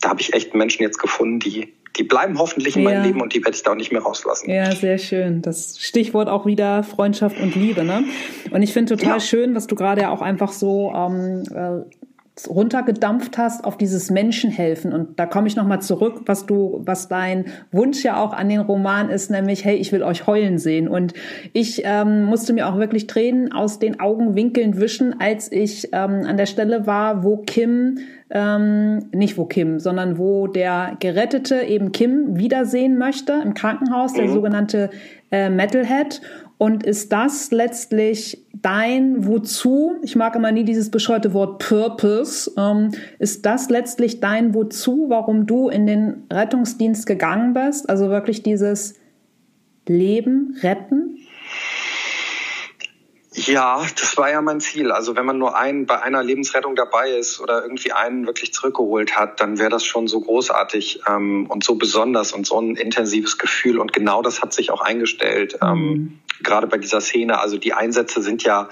da habe ich echt Menschen jetzt gefunden, die, die bleiben hoffentlich in ja. meinem Leben und die werde ich da auch nicht mehr rauslassen. Ja, sehr schön. Das Stichwort auch wieder Freundschaft und Liebe, ne? Und ich finde total ja. schön, was du gerade auch einfach so ähm, äh, runtergedampft hast auf dieses Menschenhelfen. Und da komme ich nochmal zurück, was du, was dein Wunsch ja auch an den Roman ist, nämlich, hey, ich will euch heulen sehen. Und ich ähm, musste mir auch wirklich Tränen aus den Augenwinkeln wischen, als ich ähm, an der Stelle war, wo Kim ähm, nicht wo Kim, sondern wo der Gerettete eben Kim wiedersehen möchte im Krankenhaus, der mhm. sogenannte äh, Metalhead. Und ist das letztlich dein Wozu? Ich mag immer nie dieses bescheuerte Wort Purpose. Ähm, ist das letztlich dein Wozu, warum du in den Rettungsdienst gegangen bist? Also wirklich dieses Leben retten? Ja, das war ja mein Ziel. Also wenn man nur einen bei einer Lebensrettung dabei ist oder irgendwie einen wirklich zurückgeholt hat, dann wäre das schon so großartig ähm, und so besonders und so ein intensives Gefühl. Und genau das hat sich auch eingestellt. Ähm, mhm. Gerade bei dieser Szene. Also die Einsätze sind ja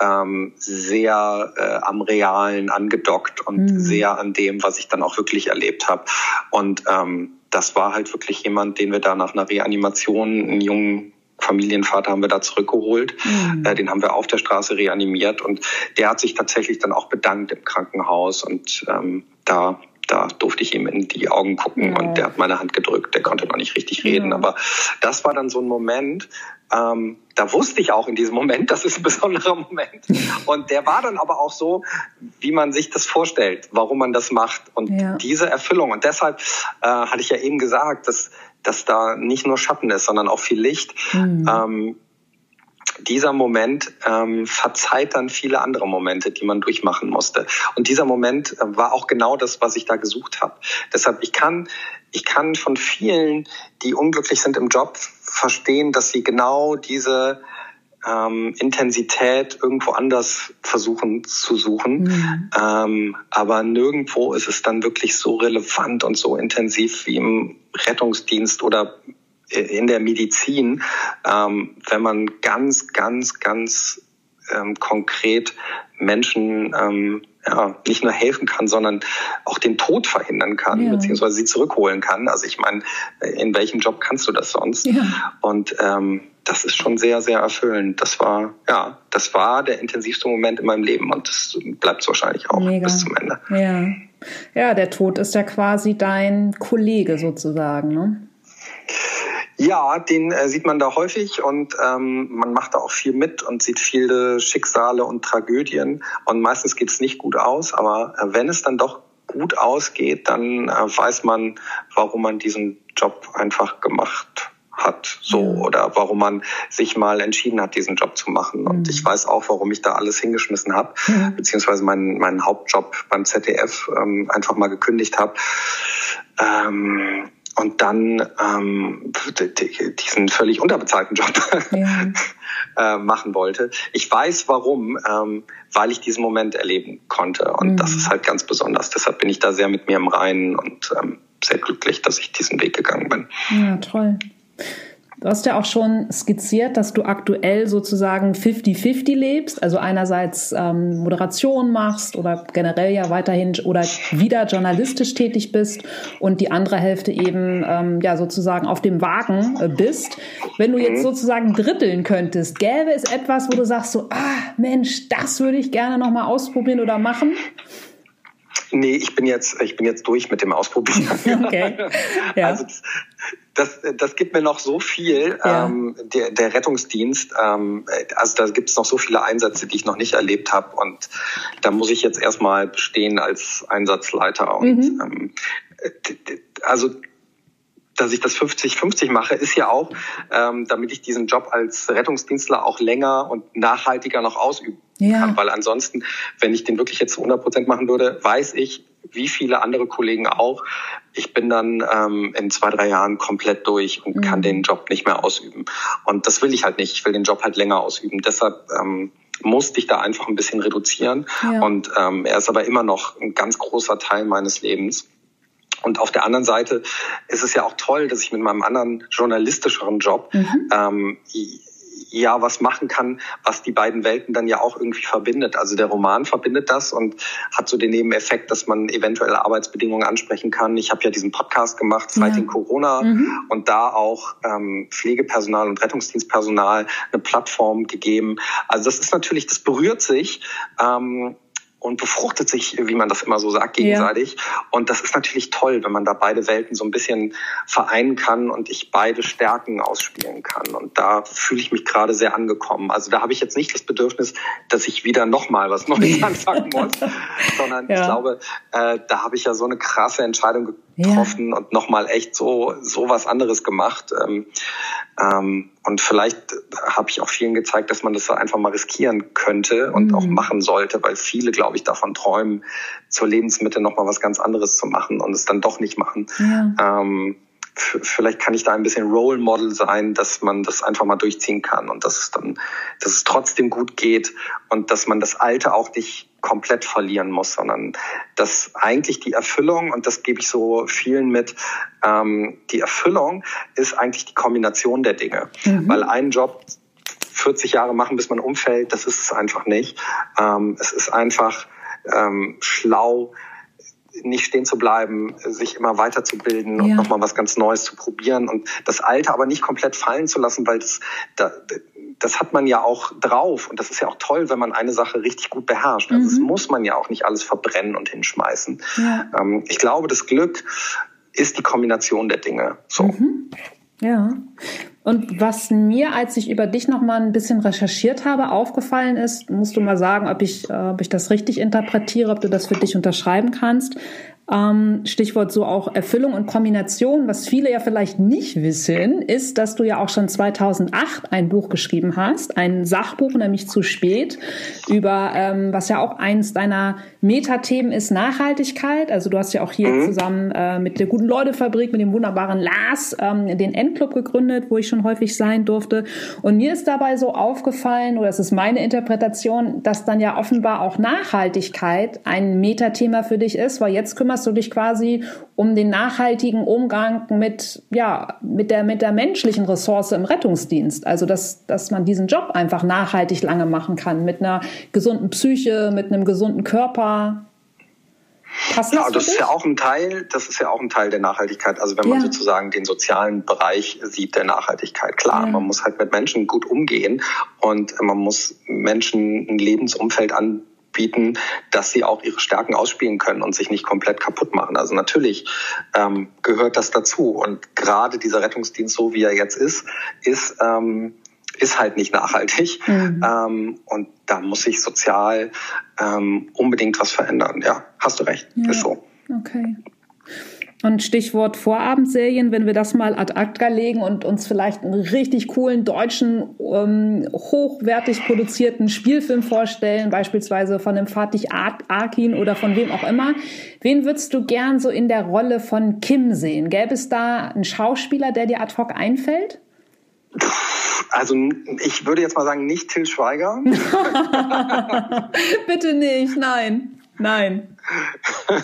ähm, sehr äh, am Realen angedockt und mhm. sehr an dem, was ich dann auch wirklich erlebt habe. Und ähm, das war halt wirklich jemand, den wir da nach einer Reanimation, einen jungen Familienvater haben wir da zurückgeholt. Mhm. Äh, den haben wir auf der Straße reanimiert und der hat sich tatsächlich dann auch bedankt im Krankenhaus und ähm, da da durfte ich ihm in die Augen gucken ja. und der hat meine Hand gedrückt. Der konnte noch nicht richtig reden, ja. aber das war dann so ein Moment, ähm, da wusste ich auch in diesem Moment, das ist ein besonderer Moment. Und der war dann aber auch so, wie man sich das vorstellt, warum man das macht. Und ja. diese Erfüllung. Und deshalb äh, hatte ich ja eben gesagt, dass, dass da nicht nur Schatten ist, sondern auch viel Licht. Mhm. Ähm, dieser Moment ähm, verzeiht dann viele andere Momente, die man durchmachen musste. Und dieser Moment äh, war auch genau das, was ich da gesucht habe. Deshalb, ich kann, ich kann von vielen, die unglücklich sind im Job, verstehen, dass sie genau diese ähm, Intensität irgendwo anders versuchen zu suchen. Mhm. Ähm, aber nirgendwo ist es dann wirklich so relevant und so intensiv wie im Rettungsdienst oder in der Medizin, ähm, wenn man ganz, ganz, ganz ähm, konkret Menschen ähm, ja, nicht nur helfen kann, sondern auch den Tod verhindern kann, ja. beziehungsweise sie zurückholen kann. Also ich meine, in welchem Job kannst du das sonst? Ja. Und ähm, das ist schon sehr, sehr erfüllend. Das war, ja, das war der intensivste Moment in meinem Leben und das bleibt wahrscheinlich auch Mega. bis zum Ende. Ja. ja, der Tod ist ja quasi dein Kollege sozusagen, ne? Ja, den äh, sieht man da häufig und ähm, man macht da auch viel mit und sieht viele Schicksale und Tragödien. Und meistens geht es nicht gut aus, aber äh, wenn es dann doch gut ausgeht, dann äh, weiß man, warum man diesen Job einfach gemacht hat, so oder warum man sich mal entschieden hat, diesen Job zu machen. Und mhm. ich weiß auch, warum ich da alles hingeschmissen habe, mhm. beziehungsweise meinen, meinen Hauptjob beim ZDF ähm, einfach mal gekündigt habe. Ähm, und dann ähm, diesen völlig unterbezahlten Job ja. äh, machen wollte. Ich weiß warum, ähm, weil ich diesen Moment erleben konnte und mhm. das ist halt ganz besonders. Deshalb bin ich da sehr mit mir im Reinen und ähm, sehr glücklich, dass ich diesen Weg gegangen bin. Ja, toll. Du hast ja auch schon skizziert, dass du aktuell sozusagen 50-50 lebst, also einerseits ähm, Moderation machst oder generell ja weiterhin oder wieder journalistisch tätig bist und die andere Hälfte eben ähm, ja sozusagen auf dem Wagen äh, bist. Wenn du jetzt mhm. sozusagen dritteln könntest, gäbe es etwas, wo du sagst so, ah Mensch, das würde ich gerne noch mal ausprobieren oder machen? Nee, ich bin jetzt, ich bin jetzt durch mit dem Ausprobieren. Okay. Ja. Also das, das gibt mir noch so viel. Ja. Ähm, der, der Rettungsdienst, ähm, also da gibt es noch so viele Einsätze, die ich noch nicht erlebt habe. Und da muss ich jetzt erstmal bestehen als Einsatzleiter. Und mhm. ähm, also dass ich das 50-50 mache, ist ja auch, ähm, damit ich diesen Job als Rettungsdienstler auch länger und nachhaltiger noch ausüben ja. kann. Weil ansonsten, wenn ich den wirklich jetzt zu 100 Prozent machen würde, weiß ich, wie viele andere Kollegen auch, ich bin dann ähm, in zwei, drei Jahren komplett durch und mhm. kann den Job nicht mehr ausüben. Und das will ich halt nicht. Ich will den Job halt länger ausüben. Deshalb ähm, musste ich da einfach ein bisschen reduzieren. Ja. Und ähm, er ist aber immer noch ein ganz großer Teil meines Lebens. Und auf der anderen Seite ist es ja auch toll, dass ich mit meinem anderen journalistischeren Job mhm. ähm, ja was machen kann, was die beiden Welten dann ja auch irgendwie verbindet. Also der Roman verbindet das und hat so den Nebeneffekt, dass man eventuelle Arbeitsbedingungen ansprechen kann. Ich habe ja diesen Podcast gemacht, Fighting ja. Corona, mhm. und da auch ähm, Pflegepersonal und Rettungsdienstpersonal eine Plattform gegeben. Also das ist natürlich, das berührt sich. Ähm, und befruchtet sich, wie man das immer so sagt, gegenseitig. Ja. Und das ist natürlich toll, wenn man da beide Welten so ein bisschen vereinen kann und ich beide Stärken ausspielen kann. Und da fühle ich mich gerade sehr angekommen. Also da habe ich jetzt nicht das Bedürfnis, dass ich wieder nochmal was Neues anfangen muss, sondern ja. ich glaube, äh, da habe ich ja so eine krasse Entscheidung getroffen ja. und nochmal echt so, so was anderes gemacht. Ähm, ähm, und vielleicht habe ich auch vielen gezeigt, dass man das einfach mal riskieren könnte und mhm. auch machen sollte, weil viele, glaube ich, davon träumen, zur Lebensmitte nochmal was ganz anderes zu machen und es dann doch nicht machen. Ja. Ähm, vielleicht kann ich da ein bisschen Role Model sein, dass man das einfach mal durchziehen kann und dass es dann, dass es trotzdem gut geht und dass man das Alte auch nicht komplett verlieren muss, sondern dass eigentlich die Erfüllung, und das gebe ich so vielen mit, ähm, die Erfüllung ist eigentlich die Kombination der Dinge. Mhm. Weil ein Job 40 Jahre machen, bis man umfällt, das ist es einfach nicht. Ähm, es ist einfach ähm, schlau, nicht stehen zu bleiben, sich immer weiterzubilden ja. und nochmal was ganz Neues zu probieren und das Alte aber nicht komplett fallen zu lassen, weil das, da, das hat man ja auch drauf und das ist ja auch toll, wenn man eine Sache richtig gut beherrscht. Also mhm. das muss man ja auch nicht alles verbrennen und hinschmeißen. Ja. Ähm, ich glaube, das Glück ist die Kombination der Dinge. So. Mhm. Ja. Und was mir, als ich über dich noch mal ein bisschen recherchiert habe, aufgefallen ist, musst du mal sagen, ob ich, äh, ob ich das richtig interpretiere, ob du das für dich unterschreiben kannst. Ähm, Stichwort so auch Erfüllung und Kombination. Was viele ja vielleicht nicht wissen, ist, dass du ja auch schon 2008 ein Buch geschrieben hast, ein Sachbuch, nämlich zu spät, über ähm, was ja auch eins deiner Metathemen ist Nachhaltigkeit. Also du hast ja auch hier mhm. zusammen äh, mit der guten Leutefabrik, mit dem wunderbaren Lars, ähm, den Endclub gegründet, wo ich schon häufig sein durfte. Und mir ist dabei so aufgefallen, oder es ist meine Interpretation, dass dann ja offenbar auch Nachhaltigkeit ein Metathema für dich ist, weil jetzt kümmerst kümmerst du dich quasi um den nachhaltigen Umgang mit, ja, mit der, mit der menschlichen Ressource im Rettungsdienst. Also, dass, dass man diesen Job einfach nachhaltig lange machen kann, mit einer gesunden Psyche, mit einem gesunden Körper. Passt ja, das, das ist ja auch ein Teil, das ist ja auch ein Teil der Nachhaltigkeit. Also wenn man ja. sozusagen den sozialen Bereich sieht der Nachhaltigkeit. Klar, ja. man muss halt mit Menschen gut umgehen und man muss Menschen ein Lebensumfeld an, bieten, dass sie auch ihre Stärken ausspielen können und sich nicht komplett kaputt machen. Also natürlich ähm, gehört das dazu. Und gerade dieser Rettungsdienst, so wie er jetzt ist, ist, ähm, ist halt nicht nachhaltig. Mhm. Ähm, und da muss sich sozial ähm, unbedingt was verändern. Ja, hast du recht. Ja. Ist so. Okay. Und Stichwort Vorabendserien, wenn wir das mal ad acta legen und uns vielleicht einen richtig coolen deutschen, ähm, hochwertig produzierten Spielfilm vorstellen, beispielsweise von dem Fatih Akin oder von wem auch immer. Wen würdest du gern so in der Rolle von Kim sehen? Gäbe es da einen Schauspieler, der dir ad hoc einfällt? Also ich würde jetzt mal sagen, nicht Till Schweiger. Bitte nicht, nein. Nein.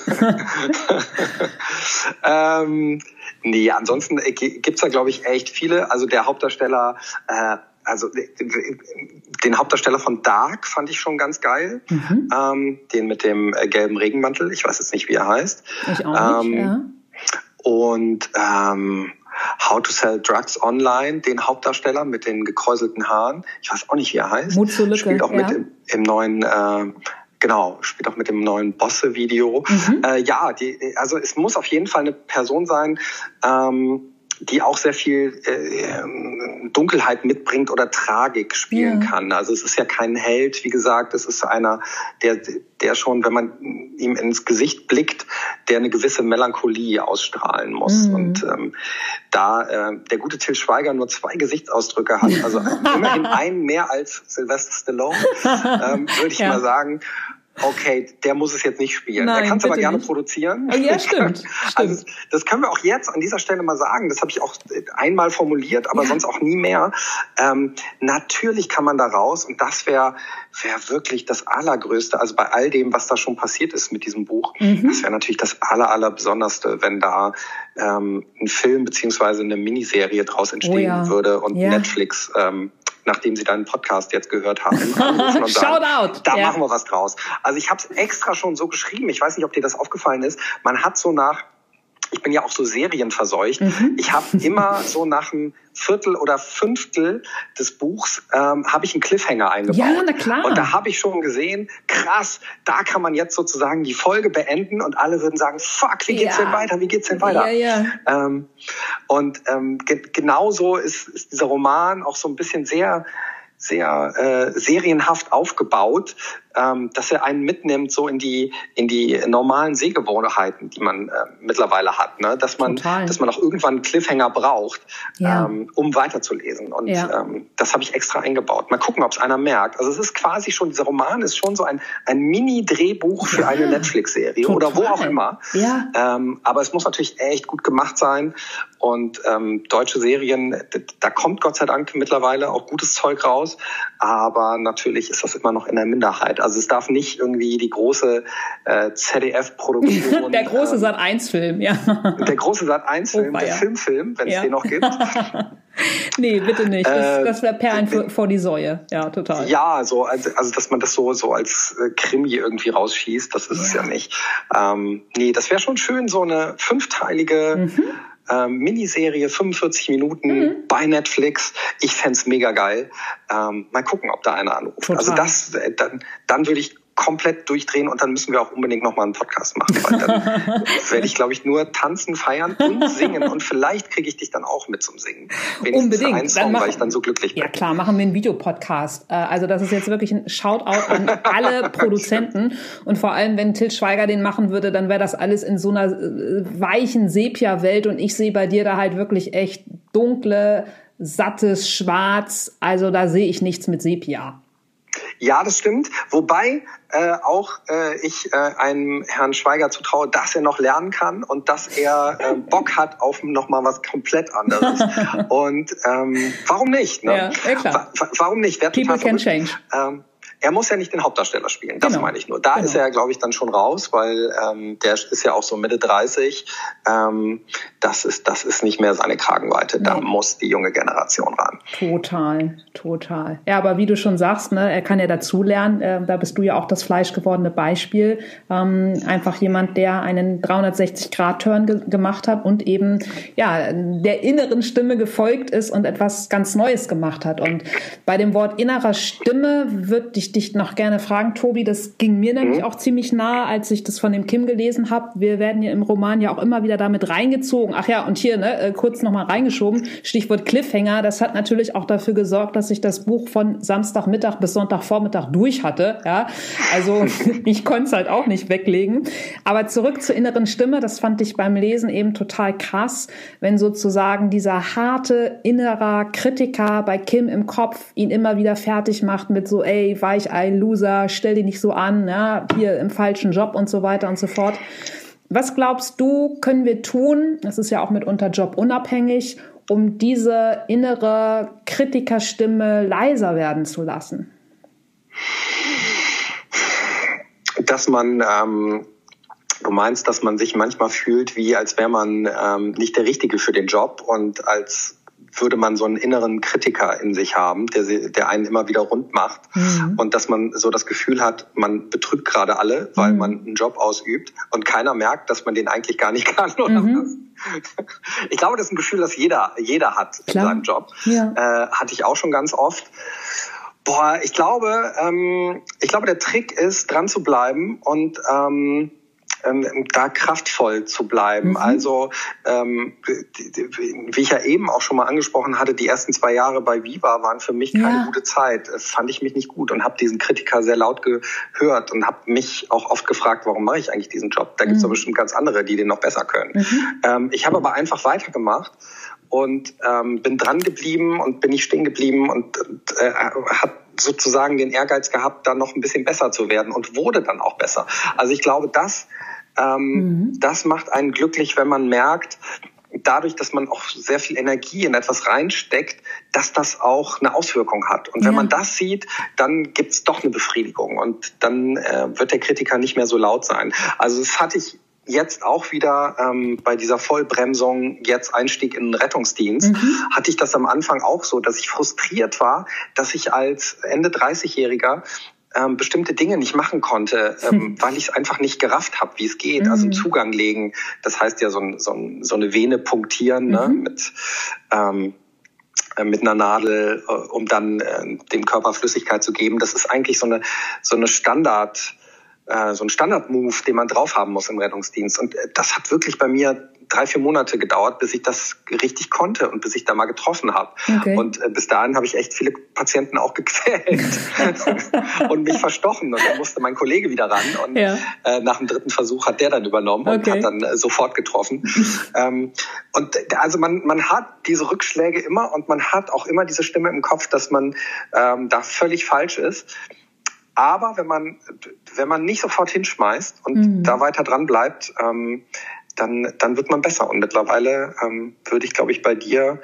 ähm, nee, ansonsten äh, gibt's da, glaube ich, echt viele. Also der Hauptdarsteller, äh, also den Hauptdarsteller von Dark fand ich schon ganz geil. Mhm. Ähm, den mit dem äh, gelben Regenmantel. Ich weiß jetzt nicht, wie er heißt. Ich auch nicht, ähm, ja. Und ähm, How to Sell Drugs Online, den Hauptdarsteller mit den gekräuselten Haaren. Ich weiß auch nicht, wie er heißt. Mut zur Lücke, Spielt auch ja. mit im, im neuen äh, Genau, spielt auch mit dem neuen Bosse-Video. Mhm. Äh, ja, die, also es muss auf jeden Fall eine Person sein, ähm, die auch sehr viel äh, Dunkelheit mitbringt oder Tragik spielen ja. kann. Also es ist ja kein Held, wie gesagt, es ist einer, der, der schon, wenn man ihm ins Gesicht blickt, der eine gewisse Melancholie ausstrahlen muss. Mhm. Und ähm, da äh, der gute Till Schweiger nur zwei Gesichtsausdrücke hat, also immerhin einen mehr als Sylvester Stallone, ähm, würde ich ja. mal sagen, okay, der muss es jetzt nicht spielen. Nein, er kann es aber gerne nicht. produzieren. Ja, stimmt. Also das können wir auch jetzt an dieser Stelle mal sagen. Das habe ich auch einmal formuliert, aber ja. sonst auch nie mehr. Ähm, natürlich kann man da raus und das wäre wär wirklich das Allergrößte. Also bei all dem, was da schon passiert ist mit diesem Buch, mhm. das wäre natürlich das Aller, Allerbesonderste, wenn da ähm, ein Film beziehungsweise eine Miniserie draus entstehen oh ja. würde und ja. Netflix ähm, nachdem Sie deinen Podcast jetzt gehört haben. und sagen, out. Da ja. machen wir was draus. Also ich habe es extra schon so geschrieben. Ich weiß nicht, ob dir das aufgefallen ist. Man hat so nach ich bin ja auch so serienverseucht. Mhm. Ich habe immer so nach einem Viertel oder Fünftel des Buchs ähm, habe ich einen Cliffhanger eingebaut. Ja, na klar. Und da habe ich schon gesehen, krass, da kann man jetzt sozusagen die Folge beenden und alle würden sagen, fuck, wie geht's ja. denn weiter? Wie geht's denn weiter? Ja, ja. Ähm, und ähm, ge genauso ist, ist dieser Roman auch so ein bisschen sehr sehr äh, serienhaft aufgebaut, ähm, dass er einen mitnimmt so in die in die normalen Sehgewohnheiten, die man äh, mittlerweile hat, ne? dass man Total. dass man auch irgendwann einen Cliffhanger braucht, ja. ähm, um weiterzulesen und ja. ähm, das habe ich extra eingebaut. Mal gucken, ob es einer merkt. Also es ist quasi schon dieser Roman ist schon so ein ein Mini-Drehbuch für ja. eine Netflix-Serie oder wo auch immer. Ja. Ähm, aber es muss natürlich echt gut gemacht sein und ähm, deutsche Serien, da kommt Gott sei Dank mittlerweile auch gutes Zeug raus, aber natürlich ist das immer noch in der Minderheit. Also es darf nicht irgendwie die große äh, ZDF-Produktion. der große ähm, Sat 1-Film, ja. Der große Sat 1-Film, oh, der. Filmfilm, wenn es den noch gibt. nee, bitte nicht. Das, äh, das wäre Perlen für, vor die Säue. Ja, total. Ja, so, also, also dass man das so, so als äh, Krimi irgendwie rausschießt, das ist ja. es ja nicht. Ähm, nee, das wäre schon schön, so eine fünfteilige mhm ähm, Miniserie, 45 Minuten mhm. bei Netflix. Ich fände mega geil. Ähm, mal gucken, ob da einer anruft. Total. Also das, äh, dann, dann würde ich komplett durchdrehen und dann müssen wir auch unbedingt nochmal einen Podcast machen, weil dann werde ich, glaube ich, nur tanzen, feiern und singen und vielleicht kriege ich dich dann auch mit zum Singen. Wenigstens unbedingt. Einen Song, weil ich dann so glücklich bin. Ja klar, machen wir einen Videopodcast. Äh, also das ist jetzt wirklich ein Shoutout an alle Produzenten und vor allem, wenn Till Schweiger den machen würde, dann wäre das alles in so einer äh, weichen Sepia-Welt und ich sehe bei dir da halt wirklich echt dunkle, sattes Schwarz. Also da sehe ich nichts mit Sepia. Ja, das stimmt. Wobei äh, auch äh, ich äh, einem Herrn Schweiger zutraue, dass er noch lernen kann und dass er äh, Bock hat auf noch mal was komplett anderes. und ähm, warum nicht? Ne? Ja, ja klar. warum nicht? Wer People can change. Ähm, er muss ja nicht den Hauptdarsteller spielen, das genau. meine ich nur. Da genau. ist er, glaube ich, dann schon raus, weil ähm, der ist ja auch so Mitte 30. Ähm, das, ist, das ist nicht mehr seine Kragenweite. Da muss die junge Generation ran. Total, total. Ja, aber wie du schon sagst, ne, er kann ja dazulernen. Äh, da bist du ja auch das fleischgewordene Beispiel. Ähm, einfach jemand, der einen 360-Grad-Turn ge gemacht hat und eben ja der inneren Stimme gefolgt ist und etwas ganz Neues gemacht hat. Und bei dem Wort innerer Stimme wird dich dich noch gerne fragen, Tobi. Das ging mir nämlich mhm. auch ziemlich nah, als ich das von dem Kim gelesen habe. Wir werden ja im Roman ja auch immer wieder damit reingezogen. Ach ja, und hier, ne, äh, kurz nochmal reingeschoben. Stichwort Cliffhanger. Das hat natürlich auch dafür gesorgt, dass ich das Buch von Samstagmittag bis Sonntagvormittag durch hatte. Ja, also ich konnte es halt auch nicht weglegen. Aber zurück zur inneren Stimme. Das fand ich beim Lesen eben total krass, wenn sozusagen dieser harte innerer Kritiker bei Kim im Kopf ihn immer wieder fertig macht mit so, ey, weich ein Loser, stell dich nicht so an, ja, hier im falschen Job und so weiter und so fort. Was glaubst du, können wir tun, das ist ja auch mitunter jobunabhängig, um diese innere Kritikerstimme leiser werden zu lassen? Dass man, ähm, du meinst, dass man sich manchmal fühlt, wie als wäre man ähm, nicht der Richtige für den Job und als würde man so einen inneren Kritiker in sich haben, der, der einen immer wieder rund macht mhm. und dass man so das Gefühl hat, man betrügt gerade alle, weil mhm. man einen Job ausübt und keiner merkt, dass man den eigentlich gar nicht kann oder mhm. Ich glaube, das ist ein Gefühl, das jeder, jeder hat Klar. in seinem Job. Ja. Äh, hatte ich auch schon ganz oft. Boah, ich glaube, ähm, ich glaube, der Trick ist, dran zu bleiben und ähm, ähm, da kraftvoll zu bleiben. Mhm. Also ähm, wie ich ja eben auch schon mal angesprochen hatte, die ersten zwei Jahre bei Viva waren für mich keine ja. gute Zeit. Das fand ich mich nicht gut und habe diesen Kritiker sehr laut gehört und habe mich auch oft gefragt, warum mache ich eigentlich diesen Job? Da gibt es mhm. bestimmt ganz andere, die den noch besser können. Mhm. Ähm, ich habe aber einfach weitergemacht und ähm, bin dran geblieben und bin nicht stehen geblieben und, und äh, habe sozusagen den Ehrgeiz gehabt, dann noch ein bisschen besser zu werden und wurde dann auch besser. Also ich glaube, das ähm, mhm. Das macht einen glücklich, wenn man merkt, dadurch, dass man auch sehr viel Energie in etwas reinsteckt, dass das auch eine Auswirkung hat. Und wenn ja. man das sieht, dann gibt's doch eine Befriedigung und dann äh, wird der Kritiker nicht mehr so laut sein. Also das hatte ich jetzt auch wieder ähm, bei dieser Vollbremsung, jetzt Einstieg in den Rettungsdienst, mhm. hatte ich das am Anfang auch so, dass ich frustriert war, dass ich als Ende 30-Jähriger ähm, bestimmte Dinge nicht machen konnte, ähm, hm. weil ich es einfach nicht gerafft habe, wie es geht. Mhm. Also Zugang legen, das heißt ja so, so, so eine Vene punktieren ne, mhm. mit ähm, äh, mit einer Nadel, äh, um dann äh, dem Körper Flüssigkeit zu geben. Das ist eigentlich so eine so eine Standard äh, so ein Standard-Move, den man drauf haben muss im Rettungsdienst. Und äh, das hat wirklich bei mir drei, vier Monate gedauert, bis ich das richtig konnte und bis ich da mal getroffen habe. Okay. Und äh, bis dahin habe ich echt viele Patienten auch gequält und mich verstochen. Und dann musste mein Kollege wieder ran. Und ja. äh, nach dem dritten Versuch hat der dann übernommen okay. und hat dann äh, sofort getroffen. ähm, und also man, man hat diese Rückschläge immer und man hat auch immer diese Stimme im Kopf, dass man ähm, da völlig falsch ist. Aber wenn man, wenn man nicht sofort hinschmeißt und mhm. da weiter dran bleibt, ähm, dann, dann wird man besser. Und mittlerweile ähm, würde ich, glaube ich, bei dir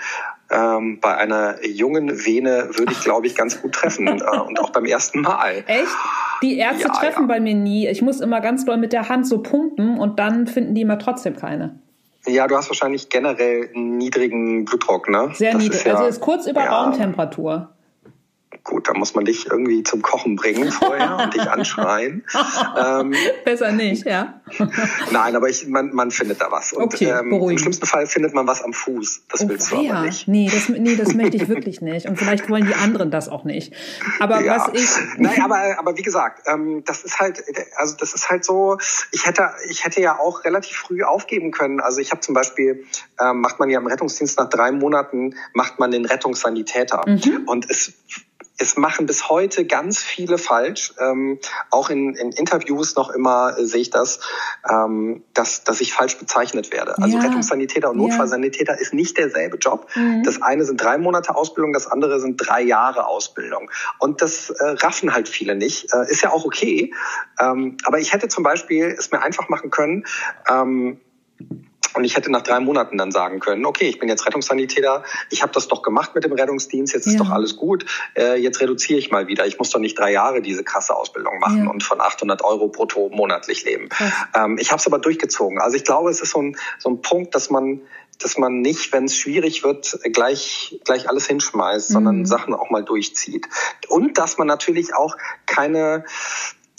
ähm, bei einer jungen Vene würde ich, glaube ich, ganz gut treffen äh, und auch beim ersten Mal. Echt? Die Ärzte ja, treffen ja. bei mir nie. Ich muss immer ganz doll mit der Hand so pumpen und dann finden die immer trotzdem keine. Ja, du hast wahrscheinlich generell einen niedrigen Blutdruck, ne? Sehr niedrig. Ja, also ist kurz über. Raumtemperatur. Gut, da muss man dich irgendwie zum Kochen bringen vorher und dich anschreien. ähm, Besser nicht, ja. Nein, aber ich, man, man findet da was. Und okay, ähm, im schlimmsten Fall findet man was am Fuß. Das oh, willst du ja. aber nicht. Nee das, nee, das möchte ich wirklich nicht. Und vielleicht wollen die anderen das auch nicht. Aber ja. was ich. Nein, aber, aber wie gesagt, ähm, das ist halt, also das ist halt so, ich hätte, ich hätte ja auch relativ früh aufgeben können. Also ich habe zum Beispiel, ähm, macht man ja im Rettungsdienst nach drei Monaten, macht man den Rettungssanitäter. Mhm. Und es es machen bis heute ganz viele falsch. Ähm, auch in, in Interviews noch immer äh, sehe ich das, ähm, dass, dass ich falsch bezeichnet werde. Also ja. Rettungssanitäter und Notfallsanitäter ja. ist nicht derselbe Job. Mhm. Das eine sind drei Monate Ausbildung, das andere sind drei Jahre Ausbildung. Und das äh, raffen halt viele nicht. Äh, ist ja auch okay. Ähm, aber ich hätte zum Beispiel es mir einfach machen können, ähm, und ich hätte nach drei Monaten dann sagen können, okay, ich bin jetzt Rettungssanitäter, ich habe das doch gemacht mit dem Rettungsdienst, jetzt ist doch alles gut, äh, jetzt reduziere ich mal wieder. Ich muss doch nicht drei Jahre diese krasse Ausbildung machen ja. und von 800 Euro brutto monatlich leben. Ähm, ich habe es aber durchgezogen. Also ich glaube, es ist so ein, so ein Punkt, dass man dass man nicht, wenn es schwierig wird, gleich, gleich alles hinschmeißt, mhm. sondern Sachen auch mal durchzieht. Und dass man natürlich auch keine,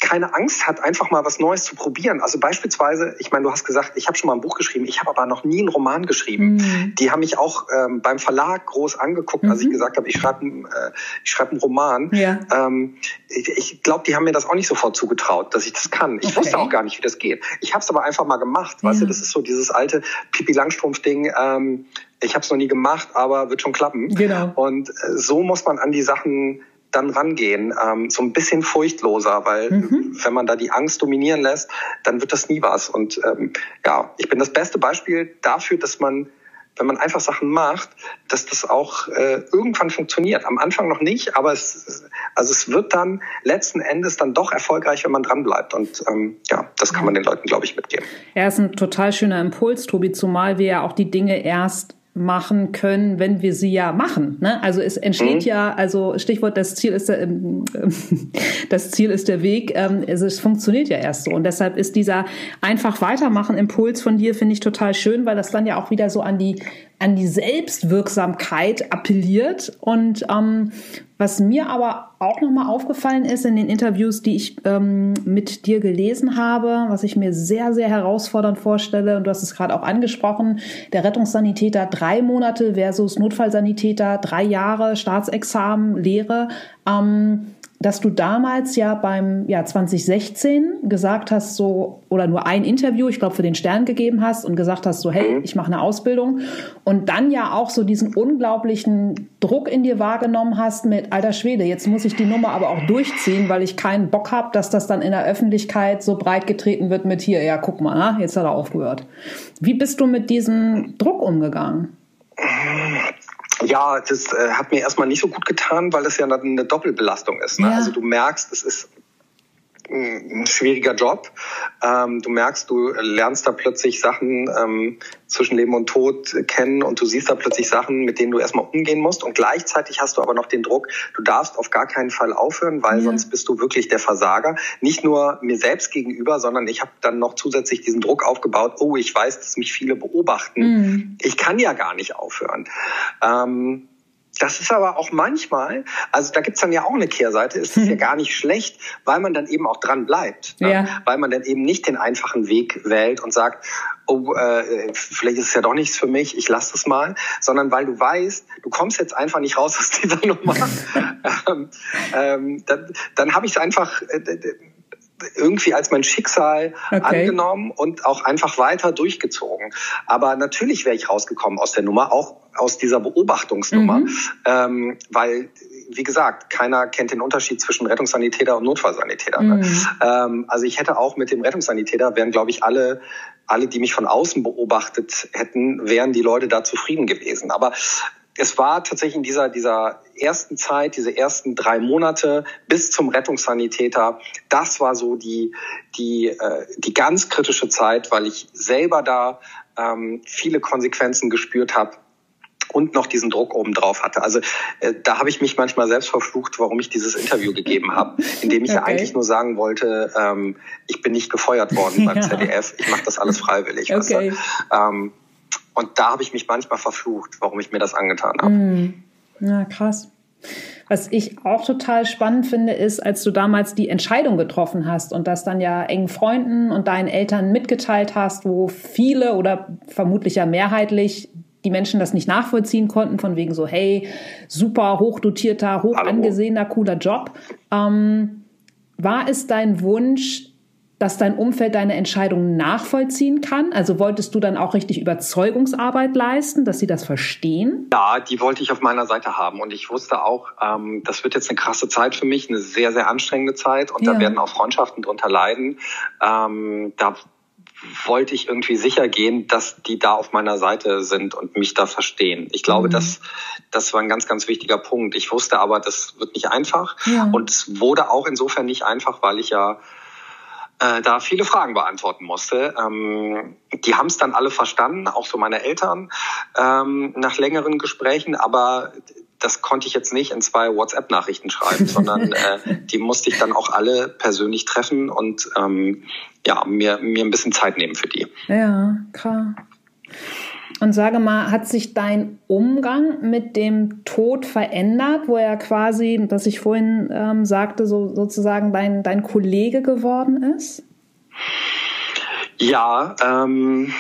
keine Angst hat, einfach mal was Neues zu probieren. Also beispielsweise, ich meine, du hast gesagt, ich habe schon mal ein Buch geschrieben, ich habe aber noch nie einen Roman geschrieben. Mhm. Die haben mich auch ähm, beim Verlag groß angeguckt, mhm. als ich gesagt habe, ich schreibe äh, ich schreib einen Roman. Ja. Ähm, ich ich glaube, die haben mir das auch nicht sofort zugetraut, dass ich das kann. Ich okay. wusste auch gar nicht, wie das geht. Ich habe es aber einfach mal gemacht. Ja. Weißt du, das ist so dieses alte Pipi Langstrumpf-Ding. Ähm, ich habe es noch nie gemacht, aber wird schon klappen. Genau. Und äh, so muss man an die Sachen dann rangehen, ähm, so ein bisschen furchtloser, weil mhm. wenn man da die Angst dominieren lässt, dann wird das nie was. Und ähm, ja, ich bin das beste Beispiel dafür, dass man wenn man einfach Sachen macht, dass das auch äh, irgendwann funktioniert. Am Anfang noch nicht, aber es, also es wird dann letzten Endes dann doch erfolgreich, wenn man dran bleibt. Und ähm, ja, das kann man den Leuten, glaube ich, mitgeben. Er ist ein total schöner Impuls, Tobi, zumal wir ja auch die Dinge erst machen können, wenn wir sie ja machen. Ne? Also es entsteht mhm. ja, also Stichwort, das Ziel ist der, ähm, das Ziel ist der Weg. Ähm, also es funktioniert ja erst so und deshalb ist dieser einfach weitermachen Impuls von dir finde ich total schön, weil das dann ja auch wieder so an die an die Selbstwirksamkeit appelliert. Und ähm, was mir aber auch nochmal aufgefallen ist in den Interviews, die ich ähm, mit dir gelesen habe, was ich mir sehr, sehr herausfordernd vorstelle, und du hast es gerade auch angesprochen, der Rettungssanitäter drei Monate versus Notfallsanitäter drei Jahre Staatsexamen, Lehre. Ähm, dass du damals ja beim ja 2016 gesagt hast so oder nur ein Interview, ich glaube für den Stern gegeben hast und gesagt hast so hey, mhm. ich mache eine Ausbildung und dann ja auch so diesen unglaublichen Druck in dir wahrgenommen hast mit alter Schwede, jetzt muss ich die Nummer aber auch durchziehen, weil ich keinen Bock habe, dass das dann in der Öffentlichkeit so breit getreten wird mit hier, ja, guck mal, jetzt hat er aufgehört. Wie bist du mit diesem Druck umgegangen? Ja, das äh, hat mir erstmal nicht so gut getan, weil das ja eine Doppelbelastung ist. Ne? Ja. Also du merkst, es ist ein schwieriger Job. Ähm, du merkst, du lernst da plötzlich Sachen ähm, zwischen Leben und Tod kennen und du siehst da plötzlich Sachen, mit denen du erstmal umgehen musst. Und gleichzeitig hast du aber noch den Druck, du darfst auf gar keinen Fall aufhören, weil ja. sonst bist du wirklich der Versager. Nicht nur mir selbst gegenüber, sondern ich habe dann noch zusätzlich diesen Druck aufgebaut, oh, ich weiß, dass mich viele beobachten. Mhm. Ich kann ja gar nicht aufhören. Ähm, das ist aber auch manchmal, also da gibt's dann ja auch eine Kehrseite, ist es ja gar nicht schlecht, weil man dann eben auch dran bleibt. Ne? Ja. Weil man dann eben nicht den einfachen Weg wählt und sagt, oh, äh, vielleicht ist es ja doch nichts für mich, ich lasse das mal, sondern weil du weißt, du kommst jetzt einfach nicht raus aus dieser Nummer. ähm, ähm, dann dann habe ich es einfach. Äh, irgendwie als mein Schicksal okay. angenommen und auch einfach weiter durchgezogen. Aber natürlich wäre ich rausgekommen aus der Nummer, auch aus dieser Beobachtungsnummer, mhm. ähm, weil wie gesagt, keiner kennt den Unterschied zwischen Rettungssanitäter und Notfallsanitäter. Ne? Mhm. Ähm, also ich hätte auch mit dem Rettungssanitäter, wären, glaube ich, alle, alle, die mich von außen beobachtet hätten, wären die Leute da zufrieden gewesen. Aber es war tatsächlich in dieser, dieser ersten Zeit, diese ersten drei Monate bis zum Rettungssanitäter, das war so die, die, äh, die ganz kritische Zeit, weil ich selber da ähm, viele Konsequenzen gespürt habe und noch diesen Druck oben drauf hatte. Also äh, da habe ich mich manchmal selbst verflucht, warum ich dieses Interview gegeben habe, indem ich okay. ja eigentlich nur sagen wollte, ähm, ich bin nicht gefeuert worden beim ja. ZDF, ich mache das alles freiwillig. Okay. Weißt du? ähm, und da habe ich mich manchmal verflucht, warum ich mir das angetan habe. Mm. Ja, krass. Was ich auch total spannend finde, ist, als du damals die Entscheidung getroffen hast und das dann ja engen Freunden und deinen Eltern mitgeteilt hast, wo viele oder vermutlich ja mehrheitlich die Menschen das nicht nachvollziehen konnten, von wegen so, hey, super hochdotierter, hoch angesehener, cooler Job. Ähm, war es dein Wunsch, dass dein Umfeld deine Entscheidungen nachvollziehen kann? Also wolltest du dann auch richtig Überzeugungsarbeit leisten, dass sie das verstehen? Ja, die wollte ich auf meiner Seite haben. Und ich wusste auch, ähm, das wird jetzt eine krasse Zeit für mich, eine sehr, sehr anstrengende Zeit. Und ja. da werden auch Freundschaften drunter leiden. Ähm, da wollte ich irgendwie sicher gehen, dass die da auf meiner Seite sind und mich da verstehen. Ich glaube, mhm. das, das war ein ganz, ganz wichtiger Punkt. Ich wusste aber, das wird nicht einfach. Ja. Und es wurde auch insofern nicht einfach, weil ich ja äh, da viele Fragen beantworten musste. Ähm, die haben es dann alle verstanden, auch so meine Eltern, ähm, nach längeren Gesprächen, aber das konnte ich jetzt nicht in zwei WhatsApp-Nachrichten schreiben, sondern äh, die musste ich dann auch alle persönlich treffen und ähm, ja, mir, mir ein bisschen Zeit nehmen für die. Ja, klar. Und sage mal, hat sich dein Umgang mit dem Tod verändert, wo er quasi, was ich vorhin ähm, sagte, so sozusagen dein, dein Kollege geworden ist? Ja, ähm,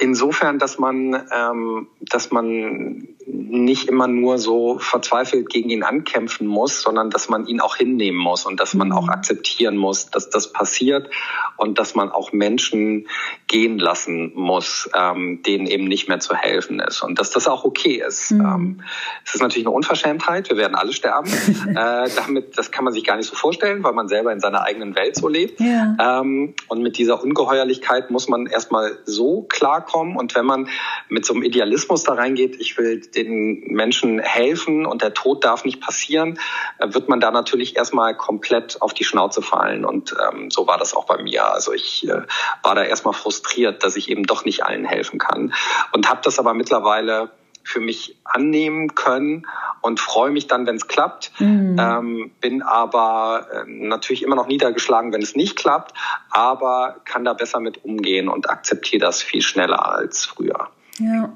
insofern, dass man, ähm, dass man nicht immer nur so verzweifelt gegen ihn ankämpfen muss, sondern dass man ihn auch hinnehmen muss und dass man auch mhm. akzeptieren muss, dass das passiert und dass man auch Menschen gehen lassen muss, ähm, denen eben nicht mehr zu helfen ist und dass das auch okay ist. Mhm. Ähm, es ist natürlich eine Unverschämtheit, wir werden alle sterben. äh, damit, das kann man sich gar nicht so vorstellen, weil man selber in seiner eigenen Welt so lebt. Ja. Ähm, und mit dieser Ungeheuerlichkeit muss man erstmal so klarkommen und wenn man mit so einem Idealismus da reingeht, ich will den Menschen helfen und der Tod darf nicht passieren, äh, wird man da natürlich erstmal komplett auf die Schnauze fallen. Und ähm, so war das auch bei mir. Also ich äh, war da erstmal frustriert, dass ich eben doch nicht allen helfen kann. Und habe das aber mittlerweile für mich annehmen können und freue mich dann, wenn es klappt. Mhm. Ähm, bin aber äh, natürlich immer noch niedergeschlagen, wenn es nicht klappt, aber kann da besser mit umgehen und akzeptiere das viel schneller als früher. Ja.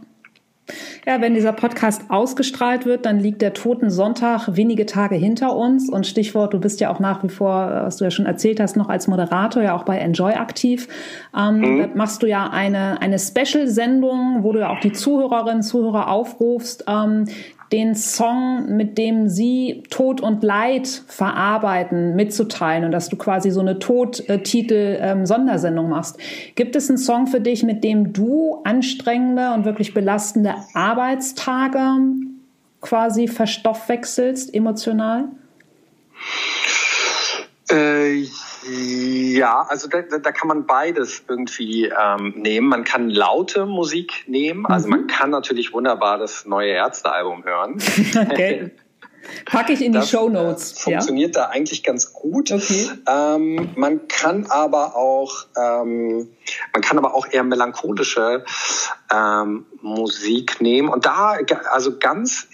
Ja, wenn dieser Podcast ausgestrahlt wird, dann liegt der Toten Sonntag wenige Tage hinter uns. Und Stichwort, du bist ja auch nach wie vor, was du ja schon erzählt hast, noch als Moderator ja auch bei Enjoy aktiv. Ähm, mhm. Da machst du ja eine, eine Special-Sendung, wo du ja auch die Zuhörerinnen und Zuhörer aufrufst, ähm, den Song, mit dem sie Tod und Leid verarbeiten, mitzuteilen und dass du quasi so eine Todtitel-Sondersendung machst. Gibt es einen Song für dich, mit dem du anstrengende und wirklich belastende Arbeitstage quasi verstoffwechselst, emotional? Äh, ja, also da, da kann man beides irgendwie ähm, nehmen. Man kann laute Musik nehmen. Also man mhm. kann natürlich wunderbar das neue Ärztealbum hören. Okay. Packe ich in die das, Show Notes. Äh, funktioniert ja? da eigentlich ganz gut. Okay. Ähm, man kann aber auch, ähm, man kann aber auch eher melancholische ähm, Musik nehmen. Und da, also ganz,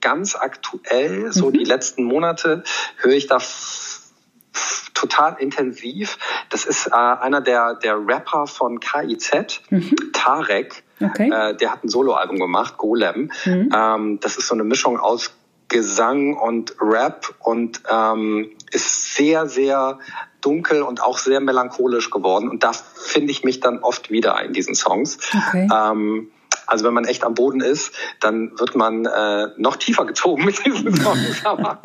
ganz aktuell, so mhm. die letzten Monate, höre ich da total intensiv. Das ist äh, einer der, der Rapper von KIZ, mhm. Tarek. Okay. Äh, der hat ein Soloalbum gemacht, Golem. Mhm. Ähm, das ist so eine Mischung aus Gesang und Rap und ähm, ist sehr, sehr dunkel und auch sehr melancholisch geworden. Und da finde ich mich dann oft wieder in diesen Songs. Okay. Ähm, also wenn man echt am Boden ist, dann wird man äh, noch tiefer gezogen mit diesen Songs. Aber,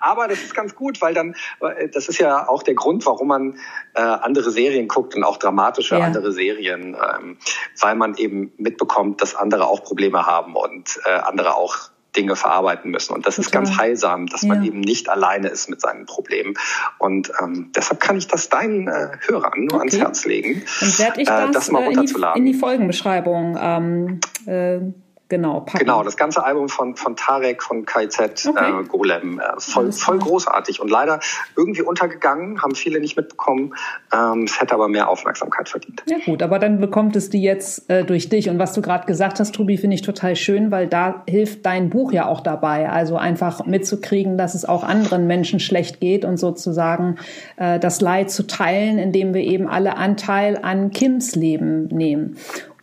aber das ist ganz gut, weil dann, äh, das ist ja auch der Grund, warum man äh, andere Serien guckt und auch dramatische ja. andere Serien, ähm, weil man eben mitbekommt, dass andere auch Probleme haben und äh, andere auch Dinge verarbeiten müssen. Und das Total. ist ganz heilsam, dass ja. man eben nicht alleine ist mit seinen Problemen. Und ähm, deshalb kann ich das deinen äh, Hörern nur okay. ans Herz legen, Dann werde ich das, äh, das mal runterzuladen. In die, in die Folgenbeschreibung ähm, äh, genau packen. Genau, das ganze Album von, von Tarek, von KZ, okay. äh, Golem, äh, voll, voll großartig und leider irgendwie untergegangen, haben viele nicht mitbekommen. Ähm, es hätte aber mehr Aufmerksamkeit verdient. Ja gut, aber dann bekommt es die jetzt äh, durch dich. Und was du gerade gesagt hast, Tobi, finde ich total schön, weil da hilft dein Buch ja auch dabei. Also einfach mitzukriegen, dass es auch anderen Menschen schlecht geht und sozusagen äh, das Leid zu teilen, indem wir eben alle Anteil an Kims Leben nehmen.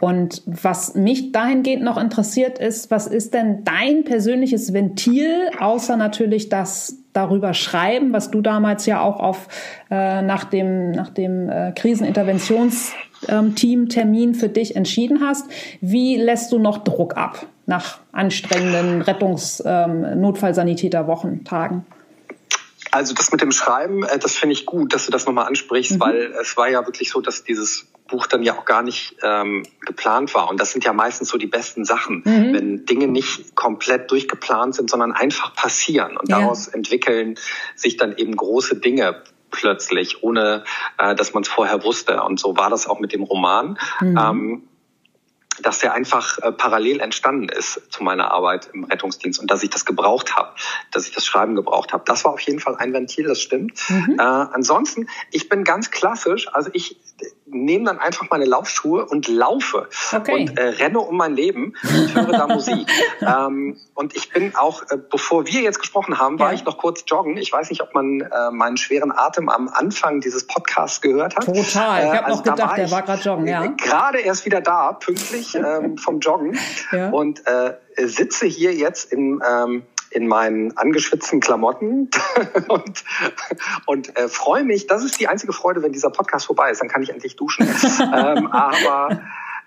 Und was mich dahingehend noch interessiert ist, was ist denn dein persönliches Ventil, außer natürlich das darüber schreiben, was du damals ja auch auf äh, nach dem nach dem äh, Kriseninterventionsteam Termin für dich entschieden hast. Wie lässt du noch Druck ab nach anstrengenden Rettungs ähm, Notfallsanitäter Wochentagen? Also das mit dem Schreiben, äh, das finde ich gut, dass du das nochmal ansprichst, mhm. weil es war ja wirklich so, dass dieses Buch dann ja auch gar nicht ähm, geplant war. Und das sind ja meistens so die besten Sachen, mhm. wenn Dinge nicht komplett durchgeplant sind, sondern einfach passieren. Und ja. daraus entwickeln sich dann eben große Dinge plötzlich, ohne äh, dass man es vorher wusste. Und so war das auch mit dem Roman. Mhm. Ähm, dass der einfach äh, parallel entstanden ist zu meiner Arbeit im Rettungsdienst und dass ich das gebraucht habe, dass ich das Schreiben gebraucht habe. Das war auf jeden Fall ein Ventil, das stimmt. Mhm. Äh, ansonsten, ich bin ganz klassisch, also ich nehme dann einfach meine Laufschuhe und laufe okay. und äh, renne um mein Leben und höre da Musik. Ähm, und ich bin auch, äh, bevor wir jetzt gesprochen haben, war ja. ich noch kurz joggen. Ich weiß nicht, ob man äh, meinen schweren Atem am Anfang dieses Podcasts gehört hat. Total. Ich habe äh, also noch gedacht, war der war gerade joggen. Ja. Gerade erst wieder da, pünktlich ähm, vom Joggen ja. und äh, sitze hier jetzt in ähm, in meinen angeschwitzten Klamotten und, und äh, freue mich. Das ist die einzige Freude, wenn dieser Podcast vorbei ist. Dann kann ich endlich duschen. ähm, aber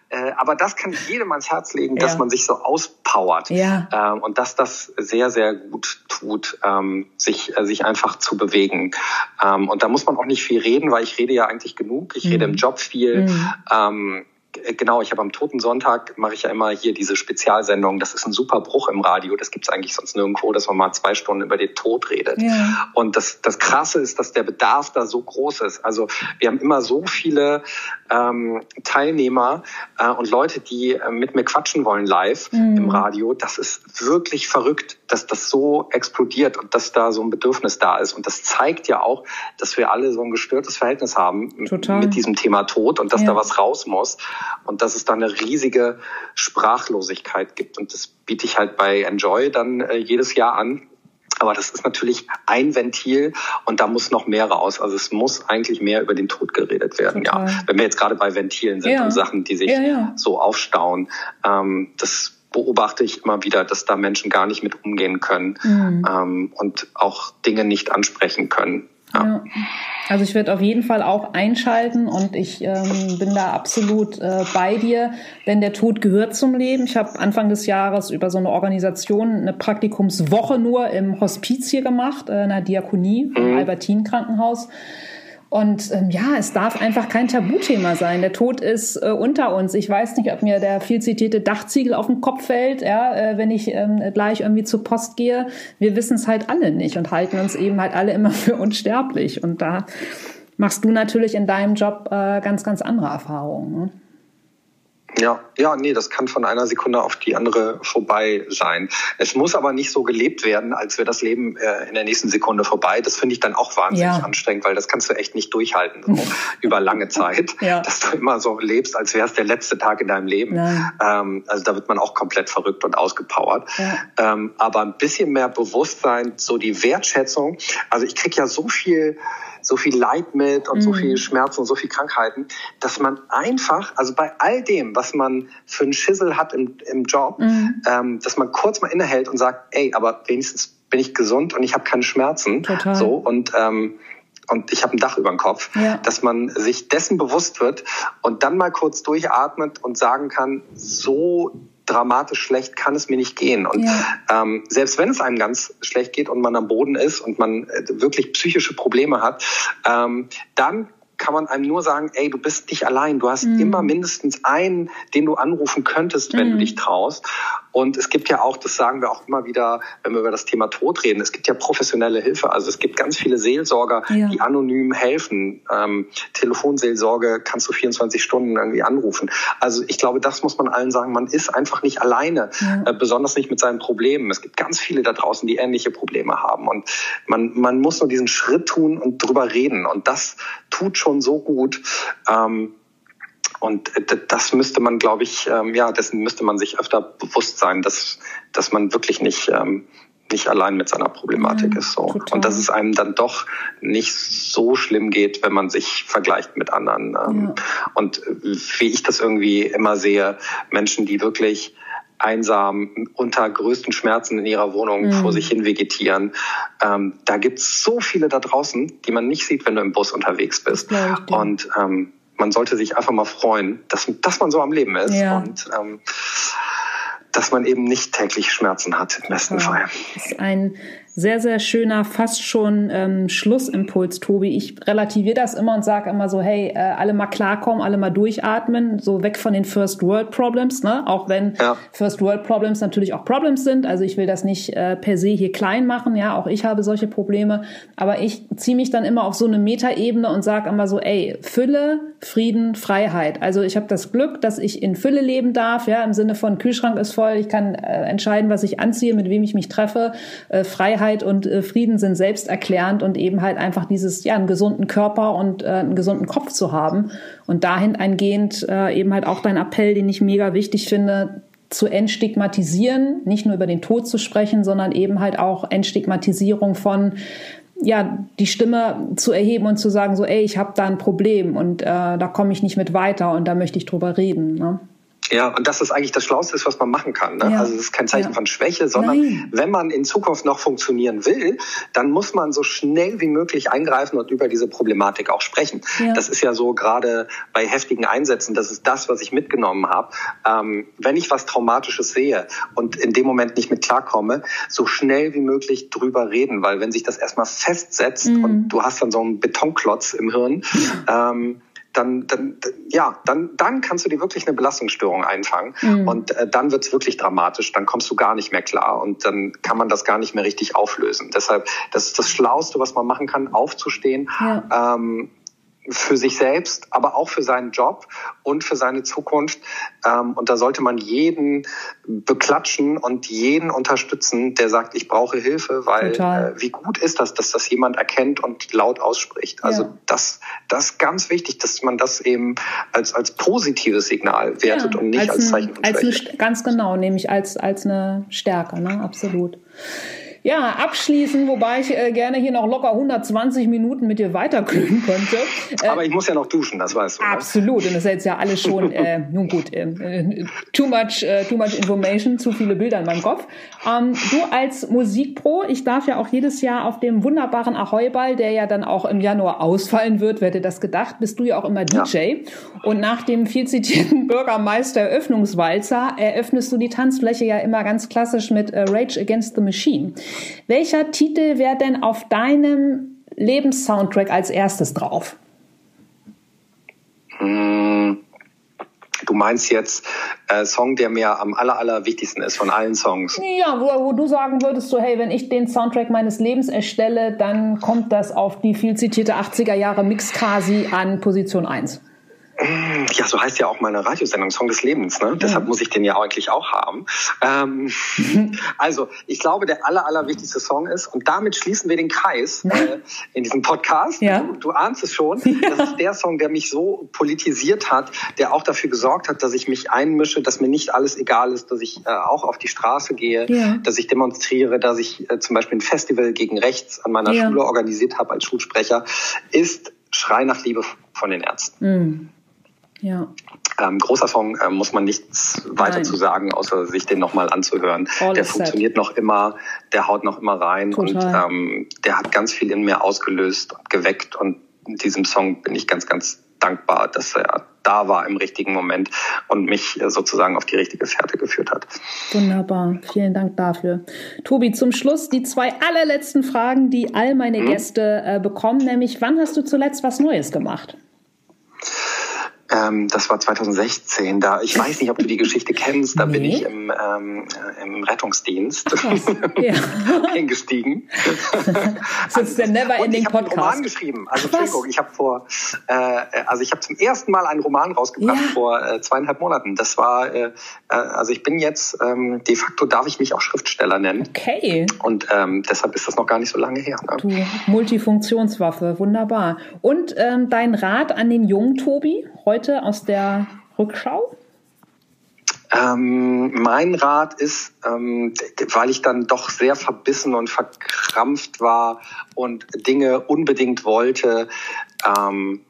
äh, aber das kann ich jedem ans Herz legen, dass ja. man sich so auspowert ja. ähm, und dass das sehr, sehr gut tut, ähm, sich, äh, sich einfach zu bewegen. Ähm, und da muss man auch nicht viel reden, weil ich rede ja eigentlich genug. Ich mhm. rede im Job viel. Mhm. Äh, genau, ich habe am Toten Sonntag mache ich ja immer hier diese Spezialsendung. Das ist ein super Bruch im Radio. Das gibt es eigentlich sonst nirgendwo, dass man mal zwei Stunden über den Tod redet. Ja. Und das, das Krasse ist, dass der Bedarf da so groß ist. Also wir haben immer so viele ähm, Teilnehmer äh, und Leute, die äh, mit mir quatschen wollen live mhm. im Radio. Das ist wirklich verrückt, dass das so explodiert und dass da so ein Bedürfnis da ist. Und das zeigt ja auch, dass wir alle so ein gestörtes Verhältnis haben Total. mit diesem Thema Tod und dass ja. da was raus muss und dass es da eine riesige Sprachlosigkeit gibt. Und das biete ich halt bei Enjoy dann äh, jedes Jahr an. Aber das ist natürlich ein Ventil und da muss noch mehr raus. Also es muss eigentlich mehr über den Tod geredet werden. Total. Ja, wenn wir jetzt gerade bei Ventilen sind ja. und Sachen, die sich ja, ja. so aufstauen, ähm, das beobachte ich immer wieder, dass da Menschen gar nicht mit umgehen können mhm. ähm, und auch Dinge nicht ansprechen können. Ja. Also ich werde auf jeden Fall auch einschalten und ich ähm, bin da absolut äh, bei dir, denn der Tod gehört zum Leben. Ich habe Anfang des Jahres über so eine Organisation eine Praktikumswoche nur im Hospiz hier gemacht, äh, in der Diakonie im mhm. Albertin Krankenhaus. Und ähm, ja, es darf einfach kein Tabuthema sein. Der Tod ist äh, unter uns. Ich weiß nicht, ob mir der viel zitierte Dachziegel auf den Kopf fällt, ja, äh, wenn ich ähm, gleich irgendwie zur Post gehe. Wir wissen es halt alle nicht und halten uns eben halt alle immer für unsterblich. Und da machst du natürlich in deinem Job äh, ganz, ganz andere Erfahrungen. Ne? Ja, ja, nee, das kann von einer Sekunde auf die andere vorbei sein. Es muss aber nicht so gelebt werden, als wäre das Leben äh, in der nächsten Sekunde vorbei. Das finde ich dann auch wahnsinnig ja. anstrengend, weil das kannst du echt nicht durchhalten, so über lange Zeit, ja. dass du immer so lebst, als wäre es der letzte Tag in deinem Leben. Ähm, also da wird man auch komplett verrückt und ausgepowert. Ja. Ähm, aber ein bisschen mehr Bewusstsein, so die Wertschätzung. Also ich krieg ja so viel so viel Leid mit und mhm. so viel Schmerz und so viel Krankheiten, dass man einfach, also bei all dem, was man für einen Schissel hat im, im Job, mhm. ähm, dass man kurz mal innehält und sagt, ey, aber wenigstens bin ich gesund und ich habe keine Schmerzen. Total. So und ähm, und ich habe ein Dach über dem Kopf, ja. dass man sich dessen bewusst wird und dann mal kurz durchatmet und sagen kann, so dramatisch schlecht kann es mir nicht gehen. Und ja. ähm, selbst wenn es einem ganz schlecht geht und man am Boden ist und man äh, wirklich psychische Probleme hat, ähm, dann kann man einem nur sagen, ey, du bist nicht allein. Du hast mhm. immer mindestens einen, den du anrufen könntest, wenn mhm. du dich traust. Und es gibt ja auch, das sagen wir auch immer wieder, wenn wir über das Thema Tod reden, es gibt ja professionelle Hilfe. Also es gibt ganz viele Seelsorger, ja. die anonym helfen. Ähm, Telefonseelsorge kannst du 24 Stunden irgendwie anrufen. Also ich glaube, das muss man allen sagen. Man ist einfach nicht alleine, ja. äh, besonders nicht mit seinen Problemen. Es gibt ganz viele da draußen, die ähnliche Probleme haben. Und man, man muss nur diesen Schritt tun und drüber reden. Und das tut schon so gut. Ähm, und das müsste man, glaube ich, ähm, ja, dessen müsste man sich öfter bewusst sein, dass, dass man wirklich nicht, ähm, nicht allein mit seiner Problematik mhm, ist. So. Und dass es einem dann doch nicht so schlimm geht, wenn man sich vergleicht mit anderen. Ähm, ja. Und wie ich das irgendwie immer sehe, Menschen, die wirklich einsam unter größten Schmerzen in ihrer Wohnung mhm. vor sich hin vegetieren. Ähm, da gibt's so viele da draußen, die man nicht sieht, wenn du im Bus unterwegs bist. Und ähm, man sollte sich einfach mal freuen, dass, dass man so am Leben ist. Ja. Und ähm, dass man eben nicht täglich Schmerzen hat, im besten Fall. Das ist ein sehr, sehr schöner, fast schon ähm, Schlussimpuls, Tobi. Ich relativiere das immer und sage immer so, hey, äh, alle mal klarkommen, alle mal durchatmen, so weg von den First World Problems, ne? Auch wenn ja. First World Problems natürlich auch Problems sind. Also ich will das nicht äh, per se hier klein machen, ja, auch ich habe solche Probleme. Aber ich ziehe mich dann immer auf so eine Metaebene und sage immer so, ey, Fülle, Frieden, Freiheit. Also ich habe das Glück, dass ich in Fülle leben darf, ja, im Sinne von Kühlschrank ist voll, ich kann äh, entscheiden, was ich anziehe, mit wem ich mich treffe, äh, Freiheit Freiheit und äh, Frieden sind selbsterklärend und eben halt einfach dieses, ja, einen gesunden Körper und äh, einen gesunden Kopf zu haben. Und dahin eingehend äh, eben halt auch dein Appell, den ich mega wichtig finde, zu entstigmatisieren, nicht nur über den Tod zu sprechen, sondern eben halt auch Entstigmatisierung von ja, die Stimme zu erheben und zu sagen, so, ey, ich habe da ein Problem und äh, da komme ich nicht mit weiter und da möchte ich drüber reden. Ne? Ja, und das ist eigentlich das Schlauste, was man machen kann. Ne? Ja. Also es ist kein Zeichen ja. von Schwäche, sondern Nein. wenn man in Zukunft noch funktionieren will, dann muss man so schnell wie möglich eingreifen und über diese Problematik auch sprechen. Ja. Das ist ja so gerade bei heftigen Einsätzen, das ist das, was ich mitgenommen habe. Ähm, wenn ich was Traumatisches sehe und in dem Moment nicht mit klarkomme, so schnell wie möglich drüber reden, weil wenn sich das erstmal festsetzt mhm. und du hast dann so einen Betonklotz im Hirn, ähm, dann, dann, ja, dann, dann kannst du dir wirklich eine Belastungsstörung einfangen. Mhm. Und äh, dann wird's wirklich dramatisch. Dann kommst du gar nicht mehr klar und dann kann man das gar nicht mehr richtig auflösen. Deshalb, das ist das Schlauste, was man machen kann, aufzustehen. Ja. Ähm, für sich selbst, aber auch für seinen Job und für seine Zukunft. Ähm, und da sollte man jeden beklatschen und jeden unterstützen, der sagt, ich brauche Hilfe, weil äh, wie gut ist das, dass das jemand erkennt und laut ausspricht. Also ja. das, das ist ganz wichtig, dass man das eben als, als positives Signal wertet ja, und nicht als, als Zeichen von als Eine, ganz genau, nämlich als, als eine Stärke, ne? absolut. Ja, abschließen, wobei ich äh, gerne hier noch locker 120 Minuten mit dir weiterklönen könnte. Äh, Aber ich muss ja noch duschen, das weißt du. Absolut, und das ist jetzt ja alles schon, äh, nun gut, äh, too much, äh, too much information, zu viele Bilder in meinem Kopf. Ähm, du als Musikpro, ich darf ja auch jedes Jahr auf dem wunderbaren Ahoi-Ball, der ja dann auch im Januar ausfallen wird, wer hätte das gedacht, bist du ja auch immer DJ. Ja. Und nach dem viel zitierten Bürgermeister Eröffnungswalzer eröffnest du die Tanzfläche ja immer ganz klassisch mit äh, Rage Against the Machine. Welcher Titel wäre denn auf deinem Lebenssoundtrack als erstes drauf? Hm, du meinst jetzt äh, Song, der mir am aller, aller wichtigsten ist von allen Songs. Ja, wo, wo, du sagen würdest, so hey, wenn ich den Soundtrack meines Lebens erstelle, dann kommt das auf die viel zitierte 80er Jahre Mixcasi an Position 1. Ja, so heißt ja auch meine Radiosendung Song des Lebens. Ne? Ja. Deshalb muss ich den ja eigentlich auch haben. Ähm, also, ich glaube, der aller, allerwichtigste Song ist, und damit schließen wir den Kreis äh, in diesem Podcast. Ja. Du, du ahnst es schon. Ja. Das ist der Song, der mich so politisiert hat, der auch dafür gesorgt hat, dass ich mich einmische, dass mir nicht alles egal ist, dass ich äh, auch auf die Straße gehe, ja. dass ich demonstriere, dass ich äh, zum Beispiel ein Festival gegen Rechts an meiner Schule organisiert habe als Schulsprecher, ist Schrei nach Liebe von den Ärzten. Mhm. Ja. Ähm, großer Song, äh, muss man nichts weiter Nein. zu sagen, außer sich den nochmal anzuhören. All der funktioniert set. noch immer, der haut noch immer rein Total. und ähm, der hat ganz viel in mir ausgelöst und geweckt und in diesem Song bin ich ganz, ganz dankbar, dass er da war im richtigen Moment und mich sozusagen auf die richtige Fährte geführt hat. Wunderbar, vielen Dank dafür. Tobi, zum Schluss die zwei allerletzten Fragen, die all meine hm? Gäste äh, bekommen, nämlich wann hast du zuletzt was Neues gemacht? Ähm, das war 2016. Da ich weiß nicht, ob du die Geschichte kennst. Da nee. bin ich im, ähm, im Rettungsdienst ja. eingestiegen. ist der Never Ending ich Podcast. Ich Roman geschrieben. Also Entschuldigung, ich habe vor, äh, also ich habe zum ersten Mal einen Roman rausgebracht ja. vor äh, zweieinhalb Monaten. Das war, äh, äh, also ich bin jetzt ähm, de facto darf ich mich auch Schriftsteller nennen. Okay. Und ähm, deshalb ist das noch gar nicht so lange her. Ne? Du Multifunktionswaffe, wunderbar. Und ähm, dein Rat an den jungen Tobi? heute aus der Rückschau? Ähm, mein Rat ist, ähm, weil ich dann doch sehr verbissen und verkrampft war und Dinge unbedingt wollte, ähm,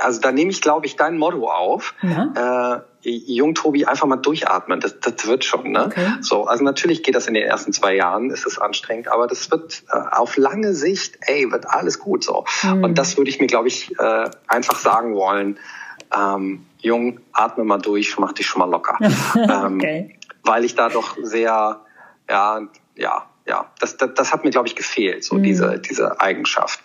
also da nehme ich, glaube ich, dein Motto auf. Ja. Äh, Jung Tobi einfach mal durchatmen, das, das wird schon. Ne? Okay. So, also natürlich geht das in den ersten zwei Jahren, ist es anstrengend, aber das wird äh, auf lange Sicht, ey, wird alles gut so. Mhm. Und das würde ich mir, glaube ich, äh, einfach sagen wollen. Ähm, Jung, atme mal durch, mach dich schon mal locker. ähm, okay. Weil ich da doch sehr, ja, ja, ja, das, das, das hat mir, glaube ich, gefehlt, so mhm. diese, diese Eigenschaft.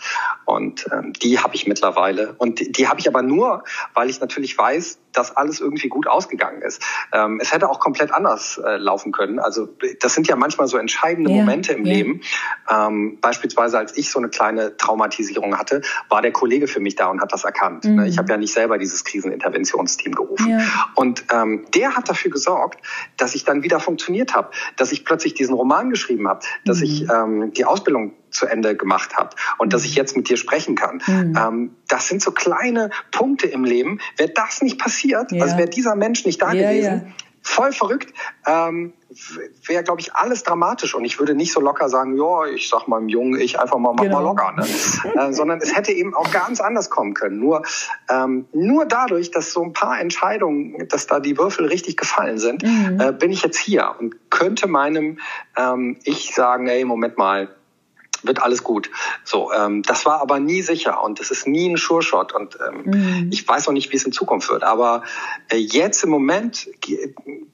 Und ähm, die habe ich mittlerweile. Und die, die habe ich aber nur, weil ich natürlich weiß, dass alles irgendwie gut ausgegangen ist. Ähm, es hätte auch komplett anders äh, laufen können. Also das sind ja manchmal so entscheidende ja, Momente im ja. Leben. Ähm, beispielsweise als ich so eine kleine Traumatisierung hatte, war der Kollege für mich da und hat das erkannt. Mhm. Ich habe ja nicht selber dieses Kriseninterventionsteam gerufen. Ja. Und ähm, der hat dafür gesorgt, dass ich dann wieder funktioniert habe, dass ich plötzlich diesen Roman geschrieben habe, dass mhm. ich ähm, die Ausbildung zu Ende gemacht habe und dass ich mhm. jetzt mit dir sprechen kann. Mhm. Ähm, das sind so kleine Punkte im Leben. Wäre das nicht passiert, ja. also wäre dieser Mensch nicht da ja, gewesen, ja. Voll verrückt, ähm, wäre, glaube ich, alles dramatisch. Und ich würde nicht so locker sagen, ja, ich sag meinem Jungen, ich einfach mal, mach genau. mal locker. Ne? äh, sondern es hätte eben auch ganz anders kommen können. Nur, ähm, nur dadurch, dass so ein paar Entscheidungen, dass da die Würfel richtig gefallen sind, mhm. äh, bin ich jetzt hier und könnte meinem ähm, Ich sagen, ey, Moment mal, wird alles gut. So, ähm, das war aber nie sicher und das ist nie ein Sure-Shot und ähm, mhm. ich weiß auch nicht, wie es in Zukunft wird. Aber äh, jetzt im Moment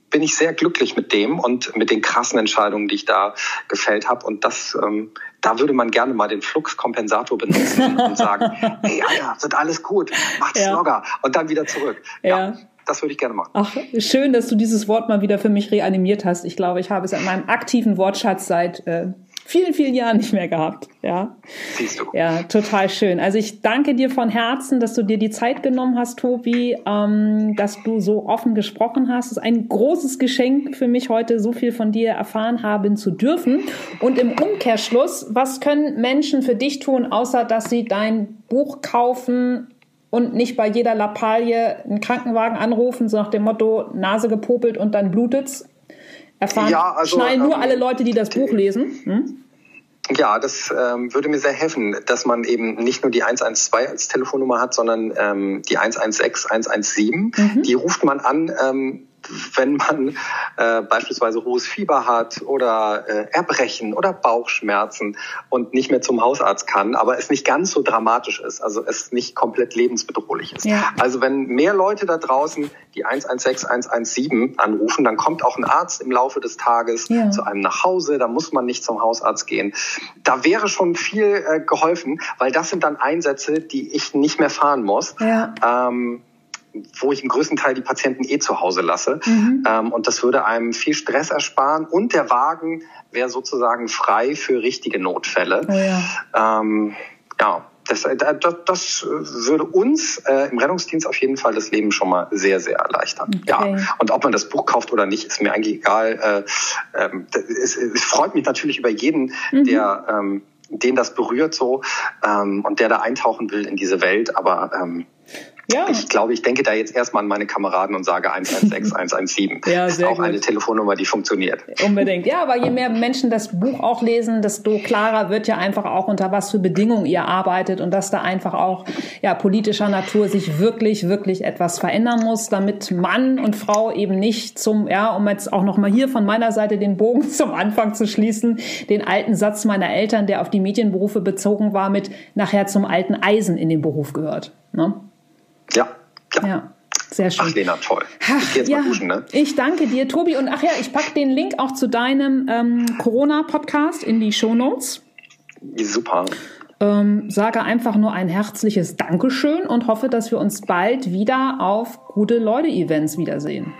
bin ich sehr glücklich mit dem und mit den krassen Entscheidungen, die ich da gefällt habe und das ähm, da würde man gerne mal den Fluxkompensator benutzen und sagen, hey, Alter, wird alles gut, macht's ja. locker und dann wieder zurück. ja. ja das würde ich gerne machen. Ach, schön, dass du dieses Wort mal wieder für mich reanimiert hast. Ich glaube, ich habe es in meinem aktiven Wortschatz seit äh, vielen, vielen Jahren nicht mehr gehabt. Ja. Siehst du. Ja, total schön. Also ich danke dir von Herzen, dass du dir die Zeit genommen hast, Tobi, ähm, dass du so offen gesprochen hast. Es ist ein großes Geschenk für mich heute, so viel von dir erfahren haben zu dürfen. Und im Umkehrschluss, was können Menschen für dich tun, außer dass sie dein Buch kaufen, und nicht bei jeder Lappalie einen Krankenwagen anrufen, so nach dem Motto Nase gepopelt und dann blutet's, erfahren, ja, also, schnallen nur ähm, alle Leute, die das Buch lesen. Hm? Ja, das ähm, würde mir sehr helfen, dass man eben nicht nur die 112 als Telefonnummer hat, sondern ähm, die 116, 117. Mhm. Die ruft man an, ähm, wenn man äh, beispielsweise hohes Fieber hat oder äh, Erbrechen oder Bauchschmerzen und nicht mehr zum Hausarzt kann, aber es nicht ganz so dramatisch ist, also es nicht komplett lebensbedrohlich ist. Ja. Also wenn mehr Leute da draußen die 116, 117 anrufen, dann kommt auch ein Arzt im Laufe des Tages ja. zu einem nach Hause, da muss man nicht zum Hausarzt gehen. Da wäre schon viel äh, geholfen, weil das sind dann Einsätze, die ich nicht mehr fahren muss. Ja. Ähm, wo ich im größten Teil die Patienten eh zu Hause lasse. Mhm. Ähm, und das würde einem viel Stress ersparen und der Wagen wäre sozusagen frei für richtige Notfälle. Oh ja. Ähm, ja. Das, äh, das, das würde uns äh, im Rettungsdienst auf jeden Fall das Leben schon mal sehr, sehr erleichtern. Okay. Ja. Und ob man das Buch kauft oder nicht, ist mir eigentlich egal. Äh, ähm, es, es, freut mich natürlich über jeden, mhm. der ähm, den das berührt so ähm, und der da eintauchen will in diese Welt. Aber ähm, ja. Ich glaube, ich denke da jetzt erstmal an meine Kameraden und sage 116, 117. ja, das ist auch gut. eine Telefonnummer, die funktioniert. Unbedingt. Ja, aber je mehr Menschen das Buch auch lesen, desto klarer wird ja einfach auch, unter was für Bedingungen ihr arbeitet und dass da einfach auch ja, politischer Natur sich wirklich, wirklich etwas verändern muss, damit Mann und Frau eben nicht zum, ja, um jetzt auch nochmal hier von meiner Seite den Bogen zum Anfang zu schließen, den alten Satz meiner Eltern, der auf die Medienberufe bezogen war, mit nachher zum alten Eisen in den Beruf gehört. Ne? Ja. Ja. ja. Sehr schön. Ach, Lena, toll. Ach, ich, ja, duschen, ne? ich danke dir, Tobi. Und ach ja, ich packe den Link auch zu deinem ähm, Corona-Podcast in die Show Notes. Super. Ähm, sage einfach nur ein herzliches Dankeschön und hoffe, dass wir uns bald wieder auf gute Leute-Events wiedersehen.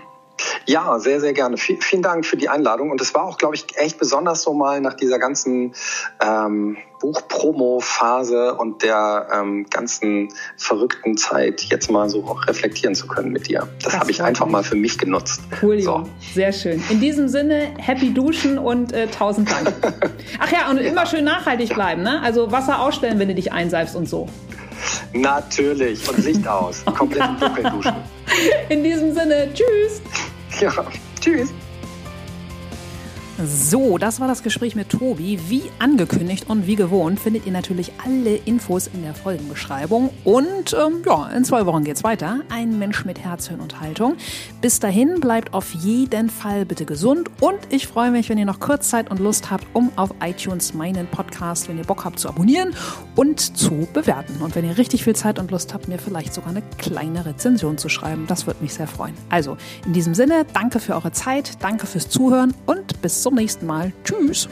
Ja, sehr, sehr gerne. V vielen Dank für die Einladung. Und es war auch, glaube ich, echt besonders so mal nach dieser ganzen ähm, Buchpromo-Phase und der ähm, ganzen verrückten Zeit jetzt mal so reflektieren zu können mit dir. Das, das habe ich einfach mal für mich genutzt. Cool, so. sehr schön. In diesem Sinne, happy duschen und äh, tausend Dank. Ach ja, und immer schön nachhaltig bleiben, ne? Also Wasser ausstellen, wenn du dich einseifst und so. Natürlich. Und Licht aus. Komplett im Dunkeln duschen. In diesem Sinne, tschüss. Ja, tschüss. So, das war das Gespräch mit Tobi. Wie angekündigt und wie gewohnt findet ihr natürlich alle Infos in der Folgenbeschreibung. Und ähm, ja, in zwei Wochen geht's weiter. Ein Mensch mit Herz, Hirn und Haltung. Bis dahin bleibt auf jeden Fall bitte gesund und ich freue mich, wenn ihr noch kurz Zeit und Lust habt, um auf iTunes meinen Podcast, wenn ihr Bock habt, zu abonnieren und zu bewerten. Und wenn ihr richtig viel Zeit und Lust habt, mir vielleicht sogar eine kleine Rezension zu schreiben. Das würde mich sehr freuen. Also, in diesem Sinne, danke für eure Zeit, danke fürs Zuhören und zum nächsten Mal. Tschüss.